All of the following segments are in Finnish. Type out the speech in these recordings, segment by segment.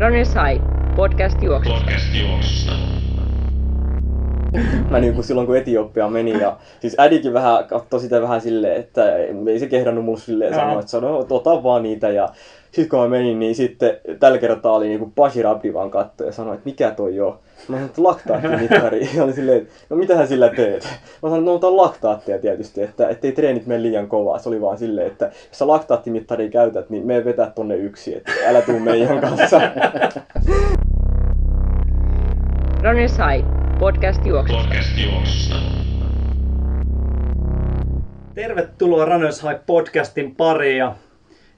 Runners High, podcast juoksusta. Podcast juoksusta. Mä niin kuin silloin kun Etiopia meni ja siis äidikin vähän katsoi sitä vähän silleen, että ei se kehdannut mulle silleen sanoa, että sano, ota vaan niitä ja sitten kun mä menin, niin sitten tällä kertaa oli niin kuin Bashir Abdi vaan katsoi ja sanoi, että mikä toi on. Mä sanoin, että laktaattimittari. Ja oli silleen, että no mitähän sillä teet? Mä sanoin, että no otan laktaattia tietysti, että ettei treenit mene liian kovaa. Se oli vaan silleen, että jos sä laktaattimittaria käytät, niin me vetää tonne yksi, että älä tuu meidän kanssa. Runners High, podcast juoksusta. Podcast juoksusta. Tervetuloa Runners High podcastin pariin ja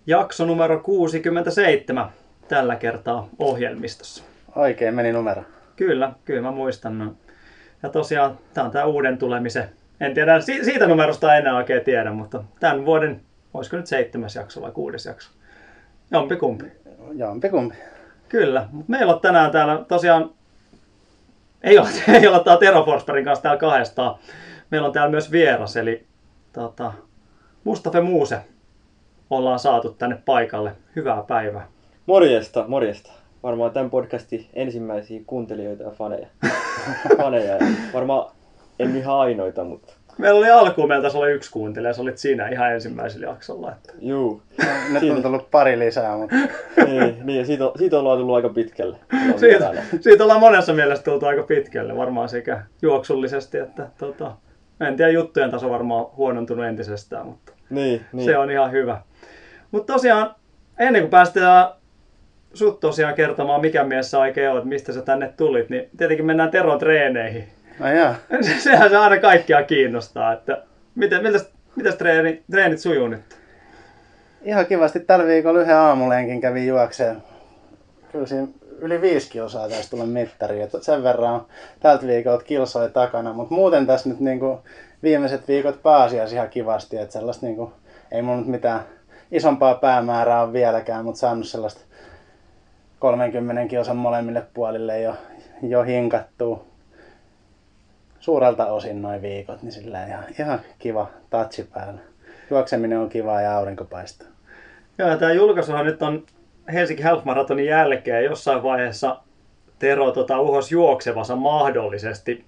jakso numero 67 tällä kertaa ohjelmistossa. Oikein meni numero. Kyllä, kyllä mä muistan. No. Ja tosiaan tämä on tämä uuden tulemisen. En tiedä, si- siitä numerosta en enää oikein tiedä, mutta tämän vuoden, olisiko nyt seitsemäs jakso vai kuudes jakso? Jompi kumpi. Jompikumpi. Kyllä, mutta meillä on tänään täällä tosiaan, ei ole, ei ole täällä Tero Forsbergin kanssa täällä kahdestaan. Meillä on täällä myös vieras, eli tota, Mustafa Muuse ollaan saatu tänne paikalle. Hyvää päivää. Morjesta, morjesta. Varmaan tämän podcastin ensimmäisiä kuuntelijoita ja faneja. faneja. ja Varmaan en ihan ainoita, mutta Meillä oli alkuun, meillä taisi olla yksi kuuntelija, se olit sinä ihan ensimmäisellä jaksolla. Että. juu. Nyt Siinä. on tullut pari lisää, mutta niin, niin, ja siitä, on- siitä ollaan tullut aika pitkälle. Siitä, siitä ollaan monessa mielessä tultu aika pitkälle, varmaan sekä juoksullisesti että tota, en tiedä, juttujen taso varmaan huonontunut entisestään, mutta Niin, niin. Se on ihan hyvä. Mutta tosiaan, ennen kuin päästään sut tosiaan kertomaan, mikä mies sä oikein oot, mistä sä tänne tulit, niin tietenkin mennään Teron treeneihin. no joo. Se- Sehän se aina kaikkia kiinnostaa, että miten, miltä, mitäs treeni, treenit sujuu nyt? Ihan kivasti tällä viikolla yhden aamulenkin kävin juokseen. Kyllä siinä yli viisi kilsaa taisi tulla mittariin. Et sen verran on tältä viikolta kilsoja takana. Mutta muuten tässä nyt niinku viimeiset viikot pääasiassa ihan kivasti. Että sellaista niinku, ei mulla nyt mitään isompaa päämäärää ole vieläkään, mutta saanut sellaista 30 kilsan molemmille puolille jo, jo hinkattua suurelta osin noin viikot, niin sillä ihan, ihan kiva tatsi päällä. Juokseminen on kiva ja aurinko paistaa. Joo, tämä julkaisuhan nyt on Helsinki Half Marathonin jälkeen jossain vaiheessa Tero tota, uhos juoksevansa mahdollisesti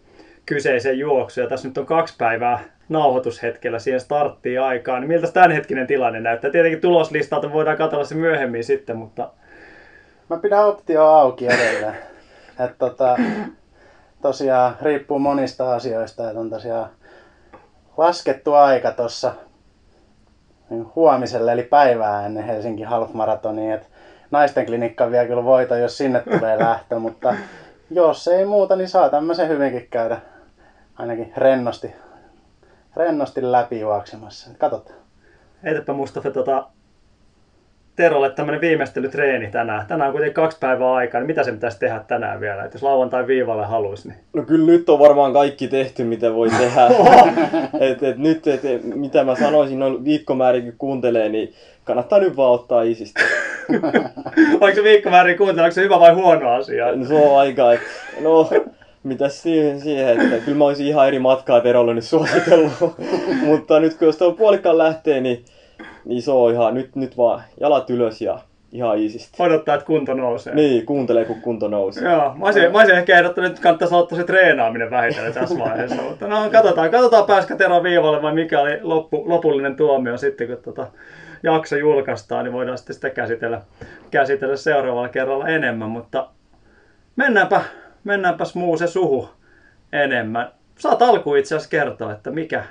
kyseisen juoksu. Ja tässä nyt on kaksi päivää nauhoitushetkellä siihen starttiin aikaan. Niin miltä tämänhetkinen tilanne näyttää? Tietenkin tuloslistalta voidaan katsella se myöhemmin sitten, mutta Mä pidän optio auki edelleen. Et tota, tosiaan riippuu monista asioista, että on tosiaan laskettu aika tuossa huomiselle eli päivää ennen Helsinki Half Maratonia. Et naisten klinikka vie kyllä voito, jos sinne tulee lähtö, mutta jos ei muuta, niin saa tämmöisen hyvinkin käydä ainakin rennosti, rennosti läpi juoksemassa. Katsotaan. heitäpä Mustafa tota, Terolle tämmöinen viimeistelytreeni tänään. Tänään on kuitenkin kaksi päivää aikaa, niin mitä se pitäisi tehdä tänään vielä? Et jos lauantai viivalle haluaisi, niin No kyllä nyt on varmaan kaikki tehty, mitä voi tehdä. et, et nyt, et, mitä mä sanoisin, noin viikkomäärin kun kuuntelee, niin kannattaa nyt vaan ottaa isistä. onko se viikkomäärin kuuntella, onko se hyvä vai huono asia? No, se on aika, et, no mitäs siihen, siihen, että kyllä mä olisin ihan eri matkaa Terolle nyt suositellut. Mutta nyt kun jos tuo puolikkaan lähtee, niin, niin se on ihan, nyt, nyt vaan jalat ylös ja ihan iisisti. Odottaa, että kunto nousee. Niin, kuuntelee kun kunto nousee. Joo, mä olisin, mä olisin ehkä ehdottanut, että kannattaisi aloittaa se treenaaminen vähitellen tässä vaiheessa. Mutta no, katsotaan, katsotaan pääskö Tero viivalle vai mikä oli loppu, lopullinen tuomio sitten, kun tota jakso julkaistaan, niin voidaan sitten sitä käsitellä, käsitellä seuraavalla kerralla enemmän. Mutta mennäänpä, mennäänpäs muu se suhu enemmän. Saat alkuun itse asiassa kertoa, että mikä,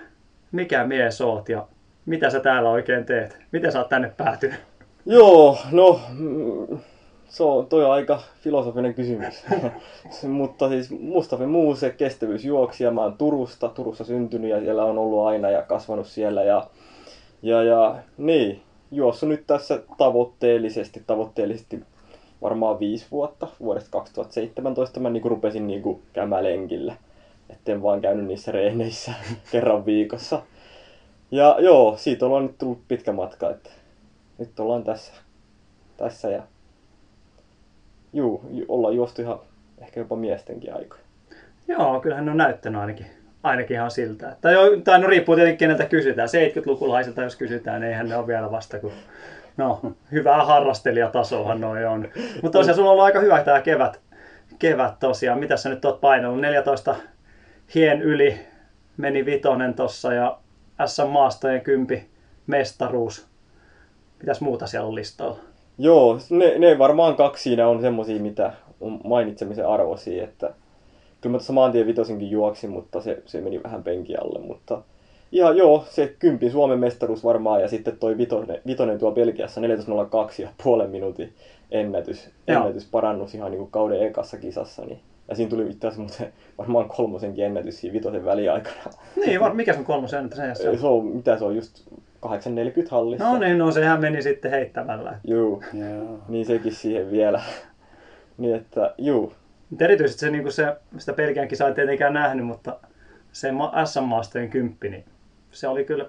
mikä mies oot ja mitä sä täällä oikein teet. Miten sä oot tänne päätynyt? Joo, no mm, se on toi aika filosofinen kysymys. Mutta siis Mustafa Muuse, kestävyysjuoksija, mä oon Turusta, Turussa syntynyt ja siellä on ollut aina ja kasvanut siellä ja, ja, ja niin, juossut nyt tässä tavoitteellisesti, tavoitteellisesti varmaan viisi vuotta. Vuodesta 2017 mä niinku rupesin niinku käymään lenkillä. Etten vaan käynyt niissä reeneissä kerran viikossa. Ja joo, siitä ollaan nyt tullut pitkä matka, että nyt ollaan tässä, tässä ja juu, ju- ollaan juostu ihan ehkä jopa miestenkin aikoja. Joo, kyllähän ne on näyttänyt ainakin, ainakin ihan siltä. Tai, jo, tai no riippuu tietenkin keneltä kysytään. 70-lukulaisilta jos kysytään, niin eihän ne ole vielä vasta kuin No, hyvää harrastelijatasoahan noi on. Mutta tosiaan sulla on ollut aika hyvä tämä kevät, kevät tosiaan. Mitä sä nyt oot painellut? 14 hien yli meni vitonen tossa ja SM Maastojen kympi mestaruus. Mitäs muuta siellä on listalla? Joo, ne, ne varmaan kaksi siinä on semmosia, mitä on mainitsemisen arvoisia, että kyllä mä tuossa maantien vitosinkin juoksin, mutta se, se meni vähän penki alle, mutta ihan joo, se kympin Suomen mestaruus varmaan ja sitten toi vitonen, vitonen tuo Belgiassa 14.02 ja puolen minuutin ennätys, ennätys parannus ihan niin kuin kauden ekassa kisassa, niin ja siinä tuli itse asiassa muuten varmaan kolmosenkin ennätys siinä vitosen väliaikana. Niin, var, mikä sun kolmosen nyt se on? Se on, mitä se on, just 840 hallissa. No niin, no sehän meni sitten heittämällä. Juu, Joo. niin sekin siihen vielä. niin että, juu. Mutta erityisesti se, niin se, sitä Belgian kisaa ei tietenkään nähnyt, mutta se ma- SM-maastojen kymppi, niin se oli kyllä...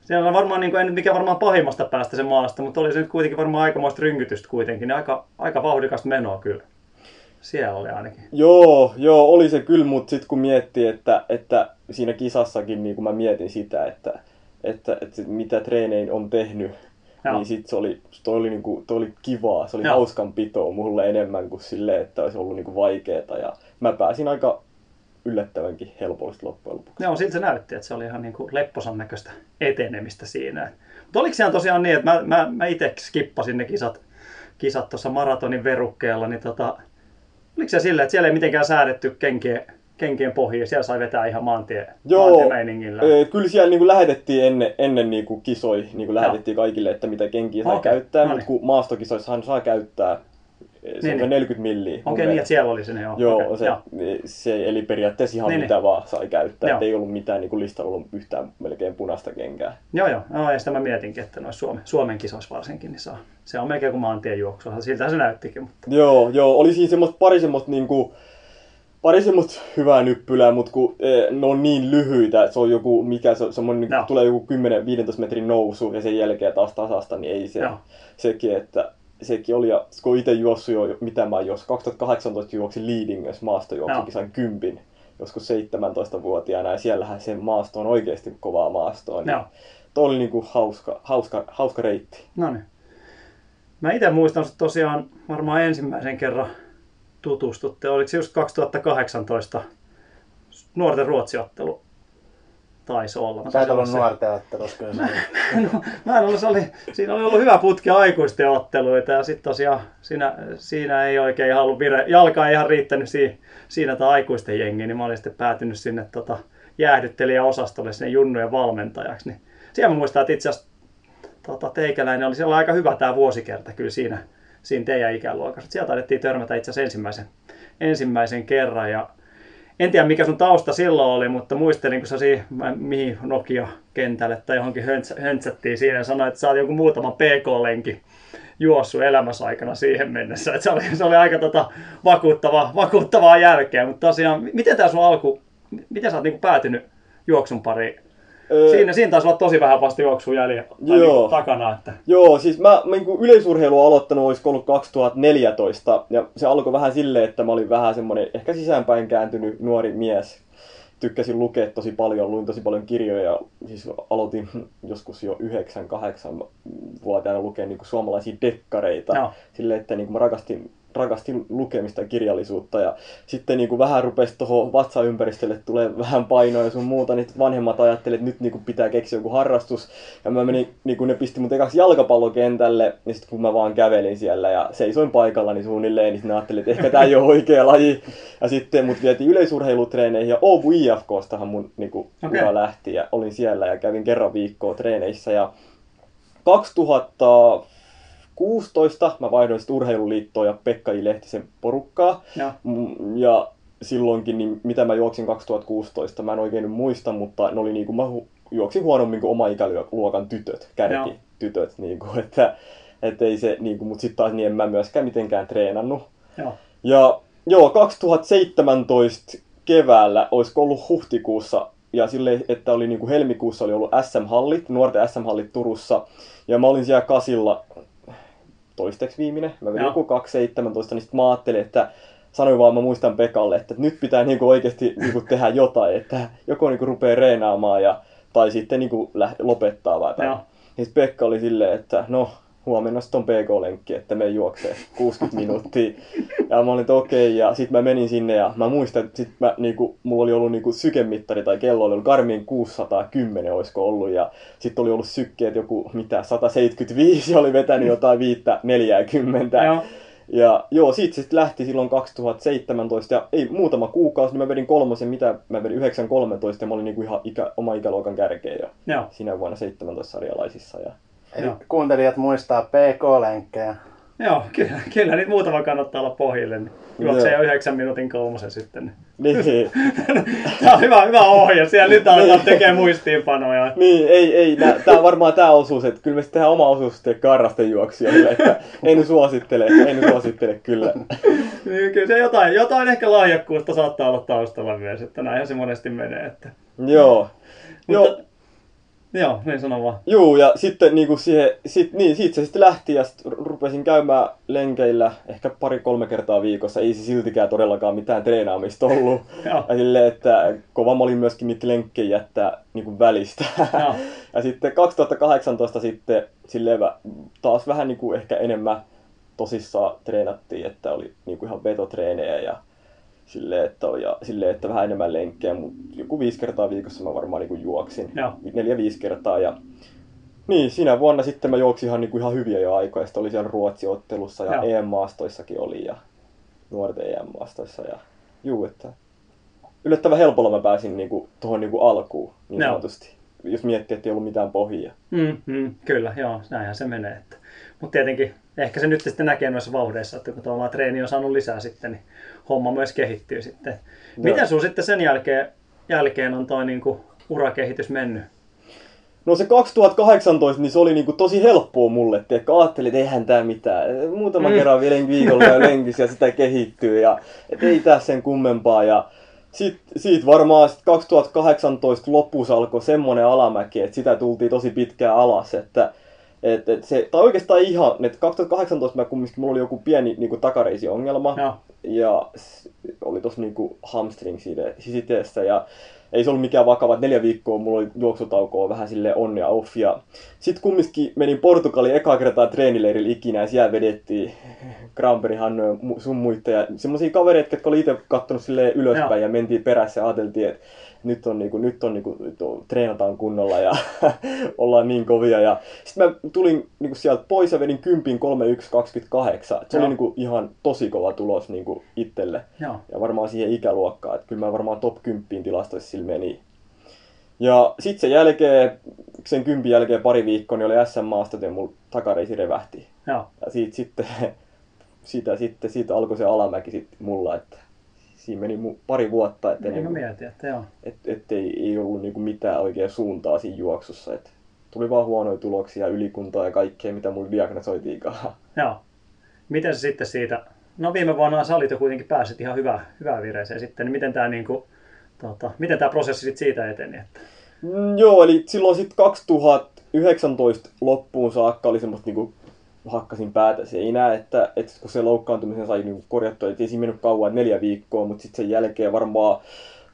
Siellä on varmaan, niin kuin, en mikä varmaan pahimmasta päästä se maasta, mutta oli se nyt kuitenkin varmaan aikamoista rynkytystä kuitenkin, niin aika, aika vauhdikasta menoa kyllä. Siellä oli ainakin. Joo, joo, oli se kyllä, mutta sitten kun miettii, että, että siinä kisassakin niin kun mä mietin sitä, että, että, että mitä treenein on tehnyt, Joo. niin sit se oli, toi oli, niinku, toi oli kivaa, se oli Joo. hauskan pitoa mulle enemmän kuin silleen, että olisi ollut niinku vaikeeta. Ja mä pääsin aika yllättävänkin helposti loppujen lopuksi. Joo, siltä se näytti, että se oli ihan niin kuin lepposan näköistä etenemistä siinä. Mutta oliko siellä tosiaan niin, että mä, mä, mä itse skippasin ne kisat, kisat tuossa maratonin verukkeella, niin tota, oliko se silleen, että siellä ei mitenkään säädetty kenkien, kenkien pohjia, siellä sai vetää ihan maantie, Joo, maantiemeiningillä. ö, kyllä siellä niinku lähetettiin ennen, ennen niinku kisoi, niinku lähetettiin kaikille, että mitä kenkiä saa Okei, käyttää, no mutta niin. kun maastokisoissahan saa käyttää se Niin, on se niin. 40 milliä. Okei, niin, mielestä. että siellä oli se, joo. Joo, okei, se, se, eli periaatteessa ihan Niin, mitä niin. vaan sai käyttää. Joo. Et ei ollut mitään niin kuin listalla ollut yhtään melkein punaista kenkää. Joo, joo. No, ja sitä mä mietinkin, että noissa Suomen, Suomen kisoissa varsinkin, niin saa. Se on melkein kuin maantien juoksu. Siltä se näyttikin. Mutta... Joo, joo, oli siinä semmoista pari semmoista niinku, pari semmoista hyvää nyppylää, mutta kun eh, ne on niin lyhyitä, että se on joku, mikä se on, semmoinen, niin Joo. tulee joku 10-15 metrin nousu ja sen jälkeen taas tasasta, niin ei se, Joo. sekin, että sekin oli, ja kun itse juossut jo, mitä mä juossin, 2018 juoksin Leadingössä maastojuoksukisan kympin, joskus 17-vuotiaana, ja siellähän se maasto on oikeasti kovaa maastoa, niin Joo. toi oli niinku hauska, hauska, hauska reitti. No niin. Mä itse muistan että tosiaan varmaan ensimmäisen kerran tutustutte. Oliko se just 2018 nuorten ruotsiottelu? Taisi olla. Mä taisin olla se. nuorten ottelussa kyllä. oli. No, mä en ollut, se oli, siinä oli ollut hyvä putki aikuisten otteluita ja sitten tosiaan siinä, siinä ei oikein ollut vire, jalka ei ihan riittänyt siinä, siinä tai aikuisten jengiin, niin mä olin sitten päätynyt sinne tota, jäähdyttelijäosastolle sinne junnujen valmentajaksi. Niin siellä mä muistan, että itse asiassa tota, teikäläinen oli siellä aika hyvä tämä vuosikerta kyllä siinä, siinä teidän ikäluokassa. Siellä taidettiin törmätä itse asiassa ensimmäisen, ensimmäisen kerran ja en tiedä mikä sun tausta silloin oli, mutta muistelin, kun sä mä- mihin Nokia-kentälle tai johonkin höntsä, höntsättiin siinä ja sanoit, että sä oot joku muutama PK-lenki juossut elämässä aikana siihen mennessä. Se, oli, se oli aika tota, vakuuttava, vakuuttavaa jälkeä, mutta tosiaan, miten tämä sun alku, miten sä oot niinku päätynyt juoksun pariin? Siinä, siinä taisi olla tosi vähän vasta juoksua jäljellä tai Joo. niinku takana. Että, Joo, siis mä, mä niin yleisurheilu on aloittanut olisiko ollut 2014 ja se alkoi vähän silleen, että mä olin vähän semmoinen ehkä sisäänpäin kääntynyt nuori mies. Tykkäsin lukea tosi paljon, luin tosi paljon kirjoja. Siis aloitin joskus jo 9-8 vuotiaana lukea niin suomalaisia dekkareita. Joo. Silleen, että niin mä rakastin, rakastin lukemista ja kirjallisuutta. Ja sitten niin vähän rupesi tuohon vatsaympäristölle tulee vähän painoa ja sun muuta, niin vanhemmat ajattelivat, että nyt niin pitää keksiä joku harrastus. Ja mä menin, niin ne pisti mut ekaksi jalkapallokentälle, ja sitten kun mä vaan kävelin siellä ja seisoin paikallani suunnilleen, niin ajattelin, että ehkä tää ei ole oikea laji. Ja sitten mut vietiin yleisurheilutreeneihin ja Åbo IFKstahan mun niin Okei. okay. ura lähti ja olin siellä ja kävin kerran viikkoa treeneissä. Ja 2016 mä vaihdoin sitten urheiluliittoon ja Pekka I. Lehtisen porukkaa. joo. Mm, Ja silloinkin, niin mitä mä juoksin 2016, mä en oikein nyt muista, mutta ne oli niinku, mä hu- juoksin huonommin kuin oma ikäluokan tytöt, kärki tytöt, niinku, että et ei se, niinku, mutta sitten taas niin en mä myöskään mitenkään treenannut. Joo. Ja joo, 2017 keväällä, olisiko ollut huhtikuussa, ja sille, että oli niinku helmikuussa oli ollut SM-hallit, nuorten SM-hallit Turussa, ja mä olin siellä kasilla toisteksi viimeinen, mä vedin joku 2.17, niin sit mä ajattelin, että sanoin vaan, mä muistan Pekalle, että nyt pitää niinku oikeasti niinku tehdä jotain, että joko niinku rupeaa reenaamaan ja, tai sitten niinku lopettaa vai Joo. tai. Niin Pekka oli silleen, että no, huomenna sitten on PK-lenkki, että me juoksee 60 minuuttia. Ja mä olin, että okei, okay. ja sitten mä menin sinne ja mä muistan, että sit mä, niinku, mulla oli ollut niinku sykemittari tai kello oli ollut Garmin 610 olisiko ollut ja sitten oli ollut sykkeet joku mitä 175 ja oli vetänyt jotain viittä 40. Joo. Ja joo, siitä sitten lähti silloin 2017 ja ei muutama kuukausi, niin mä vedin kolmosen, mitä mä vedin 9.13 ja mä olin niinku ihan ikä, oma ikäluokan kärkeä jo Joo. siinä vuonna 17 sarjalaisissa. Ja... Joo. kuuntelijat muistaa PK-lenkkejä. Joo, kyllä, kyllä niitä muutama kannattaa olla pohjille. Niin juoksee jo yhdeksän minuutin kolmosen sitten. Niin, Tämä on hyvä, hyvä ohje. Siellä nyt aletaan tekemään muistiinpanoja. niin ei, ei, nää, tää on varmaan tää osuus, että kyllä me sitten tehdään oma osuus sitten karrastejuoksijoille, että en suosittele, en suosittele kyllä. Niin, Kyllä se jotain, jotain ehkä lahjakkuutta saattaa olla taustalla myös, että näinhän se monesti menee. Että. Joo. Joo, Mutta, joo, niin sano vaan. Juu, ja sitten niinku siihen, sit, niin, siitä se sitten lähti ja sitten rupesin käymään lenkeillä ehkä pari-kolme kertaa viikossa. Ei se siltikään todellakaan mitään treenaamista ollut. Joo. Ja silleen, että kova mä olin myöskin niitä lenkkejä jättää niinku välistä. Joo. ja sitten 2018 sitten silleen taas vähän niinku ehkä enemmän tosissaan treenattiin, että oli niinku ihan vetotreenejä ja silleen, että, oli, ja silleen, että vähän enemmän lenkkejä, mutta joku viisi kertaa viikossa mä varmaan niinku juoksin. Joo. Neljä-viisi kertaa ja niin, siinä vuonna sitten mä juoksin ihan, niinku ihan hyviä jo aikoja. Sitten oli siellä Ruotsi-ottelussa ja Joo. EM-maastoissakin oli ja nuorten EM-maastoissa. Ja juu, että yllättävän helpolla mä pääsin niinku, tuohon niinku alkuun niin Joo. sanotusti. Jos miettii, että ei ollut mitään pohjia. Mm, mm, kyllä, joo, näinhän se menee. Että. Mutta tietenkin ehkä se nyt sitten näkee noissa vauhdeissa, että kun tuolla treeni on saanut lisää sitten, niin homma myös kehittyy sitten. Miten sun sitten sen jälkeen, jälkeen on toi niinku urakehitys mennyt? No se 2018, niin se oli niinku tosi helppoa mulle, että ajattelin, että eihän tää mitään. Muutama Mm. mm. kerran vielä viikolla ja lenkissä ja sitä kehittyy ja et ei tää sen kummempaa. Ja sit, siitä varmaan sit 2018 lopussa alkoi semmonen alamäki, että sitä tultiin tosi pitkään alas, että et, et se, tai oikeastaan ihan, että 2018 mä kumminkin, mulla oli joku pieni niinku takareisiongelma ja s- oli tossa niinku hamstring siteessä ja ei se ollut mikään vakava, että neljä viikkoa mulla oli juoksutaukoa vähän sille on ja off. Ja sit kumminkin menin Portugaliin eka kertaa treenileirillä ikinä ja siellä vedettiin Granberry, Hanno ja sun muita. Ja semmosia kavereita, jotka oli itse kattonut silleen ylöspäin Joo. ja mentiin perässä ja ajateltiin, että nyt on niinku, nyt on niinku, nyt on, treenataan kunnolla ja ollaan niin kovia. Ja sitten mä tulin niinku sieltä pois ja vedin 10 3128. Se Joo. oli niinku ihan tosi kova tulos niinku itselle Joo. ja varmaan siihen ikäluokkaan, että kyllä mä varmaan top 10 tilastoissa sillä meni. Ja sitten sen jälkeen, sen kympin jälkeen pari viikkoa, niin oli SM-maastot ja mulla takareisi revähti. Joo. Ja siitä sitten, siitä, sitten, siitä alkoi se alamäki sitten mulla, että siinä meni mu- pari vuotta, että Niin niinku, mietin, että joo. et, et ei, ei ollut niinku mitään oikea suuntaa siinä juoksussa. Et tuli vaan huonoja tuloksia, ylikuntaa ja kaikkea, mitä mulla diagnosoitiinkaan. Joo. Miten se sitten siitä, no viime vuonna sä olit jo kuitenkin pääsit ihan hyvä, hyvään vireeseen sitten, niin miten tämä niinku, tota, miten tämä prosessi sitten siitä eteni? Että... Mm, joo, eli silloin sitten 2019 loppuun saakka oli semmoista niinku hakkasin päätä seinää, että, että kun se loukkaantumisen sai niinku korjattua, että ei siinä mennyt kauan, neljä viikkoa, mutta sitten sen jälkeen varmaan,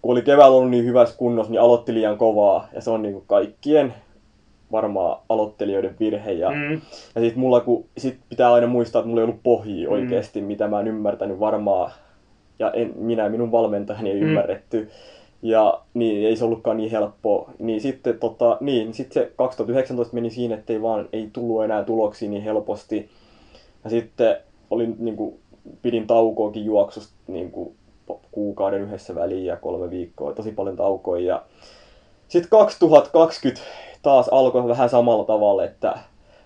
kun oli keväällä ollut niin hyvässä kunnossa, niin aloitti liian kovaa, ja se on niinku kaikkien varmaan aloittelijoiden virhe. Ja, Mm. ja sitten mulla, kun sit pitää aina muistaa, että mulla ei ollut pohjia Mm. oikeasti, mitä mä en ymmärtänyt varmaan, ja en, minä minun valmentajani ei Mm. ymmärretty. Ja niin, ei se ollutkaan niin helppoa. Niin sitten tota, niin, sit se 2019 meni siinä, että ei vaan ei tullut enää tuloksia niin helposti. Ja sitten olin, niin kuin, pidin taukoakin juoksusta niin kuin, kuukauden yhdessä väliin ja kolme viikkoa, tosi paljon taukoja. Ja sitten 2020 taas alkoi vähän samalla tavalla, että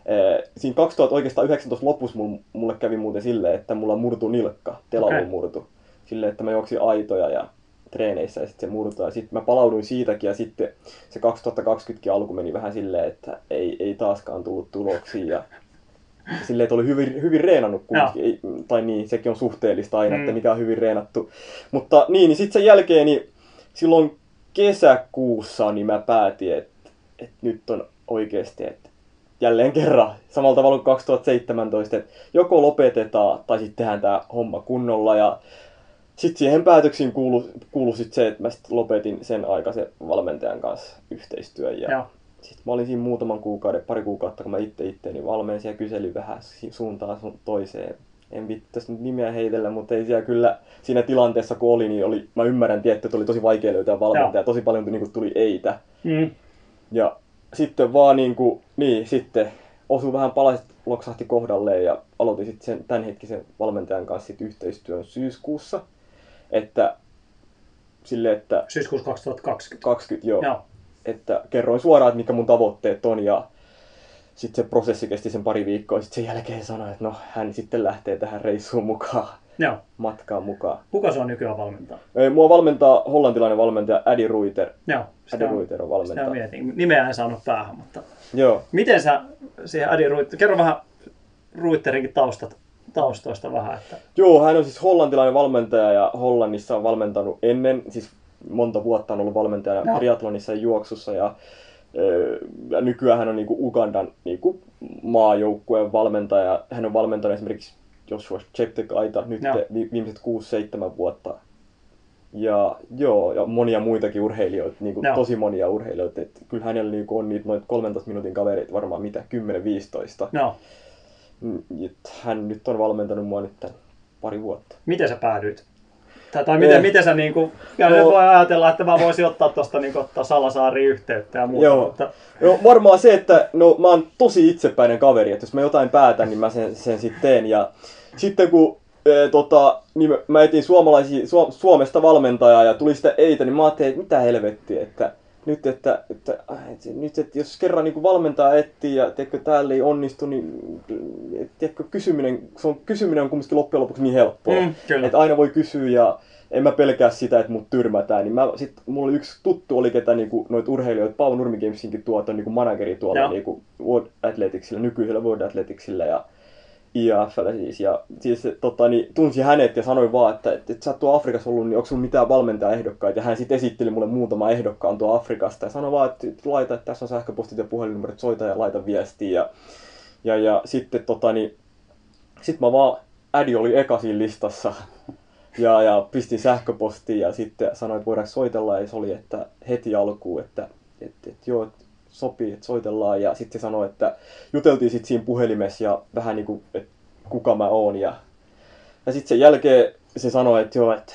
ee, siinä 2000 oikeastaan 19 lopussa mulle, kävi muuten silleen, että mulla murtu nilkka, telalu Okei. murtu. Silleen, että mä juoksin aitoja ja treeneissä ja sitten se murtui. Ja sitten mä palauduin siitäkin ja sitten se 2020 alku meni vähän silleen, että ei, ei taaskaan tullut tuloksia. Ja silleen, että oli hyvin, hyvin reenannut kumminkin. Ei, tai niin, sekin on suhteellista aina, Mm. että mikä on hyvin reenattu. Mutta niin, niin sitten sen jälkeen, niin silloin kesäkuussa niin mä päätin, että, että nyt on oikeasti, että jälleen kerran, samalla tavalla kuin 2017, että joko lopetetaan tai sitten tehdään tämä homma kunnolla ja sitten siihen päätöksiin kuului, kuului sit se, että mä sit lopetin sen aikaisen valmentajan kanssa yhteistyön ja Joo. sitten mä olin siinä muutaman kuukauden, pari kuukautta, kun mä itse itteeni valmensin ja kyselin vähän suuntaan sun toiseen. En viittäisi nyt nimeä heitellä, mutta ei siellä kyllä siinä tilanteessa kun oli, niin oli, mä ymmärrän tietty, että oli tosi vaikea löytää valmentaja. Tosi paljon niin kuin, tuli eitä. Mm. Ja sitten vaan niin kuin, niin sitten osui vähän palaset loksahti kohdalleen ja aloitin sitten sen tämänhetkisen valmentajan kanssa sit yhteistyön syyskuussa. Että sille, että Syyskuussa 2020. 20, joo, Joo. että kerroin suoraan, että mikä mun tavoitteet on ja sitten se prosessi kesti sen pari viikkoa ja sitten sen jälkeen sanoi, että no hän sitten lähtee tähän reissuun mukaan, Joo. matkaan mukaan. Kuka se on nykyään valmentaa? Mua valmentaa hollantilainen valmentaja Adi Ruiter. Joo. Adi Sitä, Ruiter on sitä valmentaja. mietin. Nimeä en saanut päähän, mutta Joo. miten sä siihen Adi Ruiter, kerro vähän Ruiterinkin taustat, taustoista vähän, että Joo, hän on siis hollantilainen valmentaja ja Hollannissa on valmentanut ennen, siis monta vuotta on ollut valmentajana Joo. triathlonissa ja juoksussa ja, ja nykyään hän on niinku Ugandan niinku maajoukkueen valmentaja. Hän on valmentanut esimerkiksi Joshua Cheptegata nyt vi- viimeiset 6-7 vuotta. Ja joo, ja monia muitakin urheilijoita, niin kuin Joo. tosi monia urheilijoita. Et kyllä hänellä niin on niitä noin 13 minuutin kavereita varmaan mitä 10-15. no, Hän nyt on valmentanut mua nyt tämän pari vuotta. miten sä päädyit? Tai, tai miten, Eh. miten sä niinku, ja No. voi ajatella, että mä voisin ottaa tosta niinku ottaa Salasaari yhteyttä ja muuta, Joo. mutta No varmaan se, että no, mä oon tosi itsepäinen kaveri, että jos mä jotain päätän, niin mä sen, sen sitten teen. Ja sitten kun e, tota, niin mä, mä etin suomalaisia, Su, Suomesta valmentajaa ja tuli sitä eitä, niin mä ajattelin, että mitä helvettiä, että nyt, että, että, että, nyt, että jos kerran niin valmentaja etsii ja tiedätkö, täällä ei onnistu, niin tiedätkö, kysyminen, se on, kysyminen on kumminkin loppujen lopuksi niin helppoa. Mm, kyllä. että aina voi kysyä ja en mä pelkää sitä, että mut tyrmätään. Niin mä, sit, mulla oli yksi tuttu, oli ketä niinku, noita urheilijoita, Paavo Nurmi Gamesinkin tuota niinku manageri tuolla Joo. niinku World Athleticsillä, nykyisellä World Athleticsillä ja IAFllä siis. Ja siis tota, niin, tunsi hänet ja sanoi vaan, että, että, että sä oot Afrikassa ollut, niin onko sulla mitään valmentajaehdokkaita? Ja hän sitten esitteli mulle muutama ehdokkaan tuolla Afrikasta ja sanoi vaan, että, että laita, että tässä on sähköpostit ja puhelinnumerot, soita ja laita viestiä. Ja, ja, ja sitten tota, niin, sit mä vaan, ädi oli eka siinä listassa. Ja, ja pistin sähköpostiin ja sitten sanoin, että voidaanko soitella. Ja se oli, että heti alkuun, että, että, että joo, sopii, että soitellaan. Ja sitten se sanoi, että juteltiin sitten siinä puhelimessa ja vähän niin kuin, että kuka mä oon. Ja, ja sitten sen jälkeen se sanoi, että joo, että,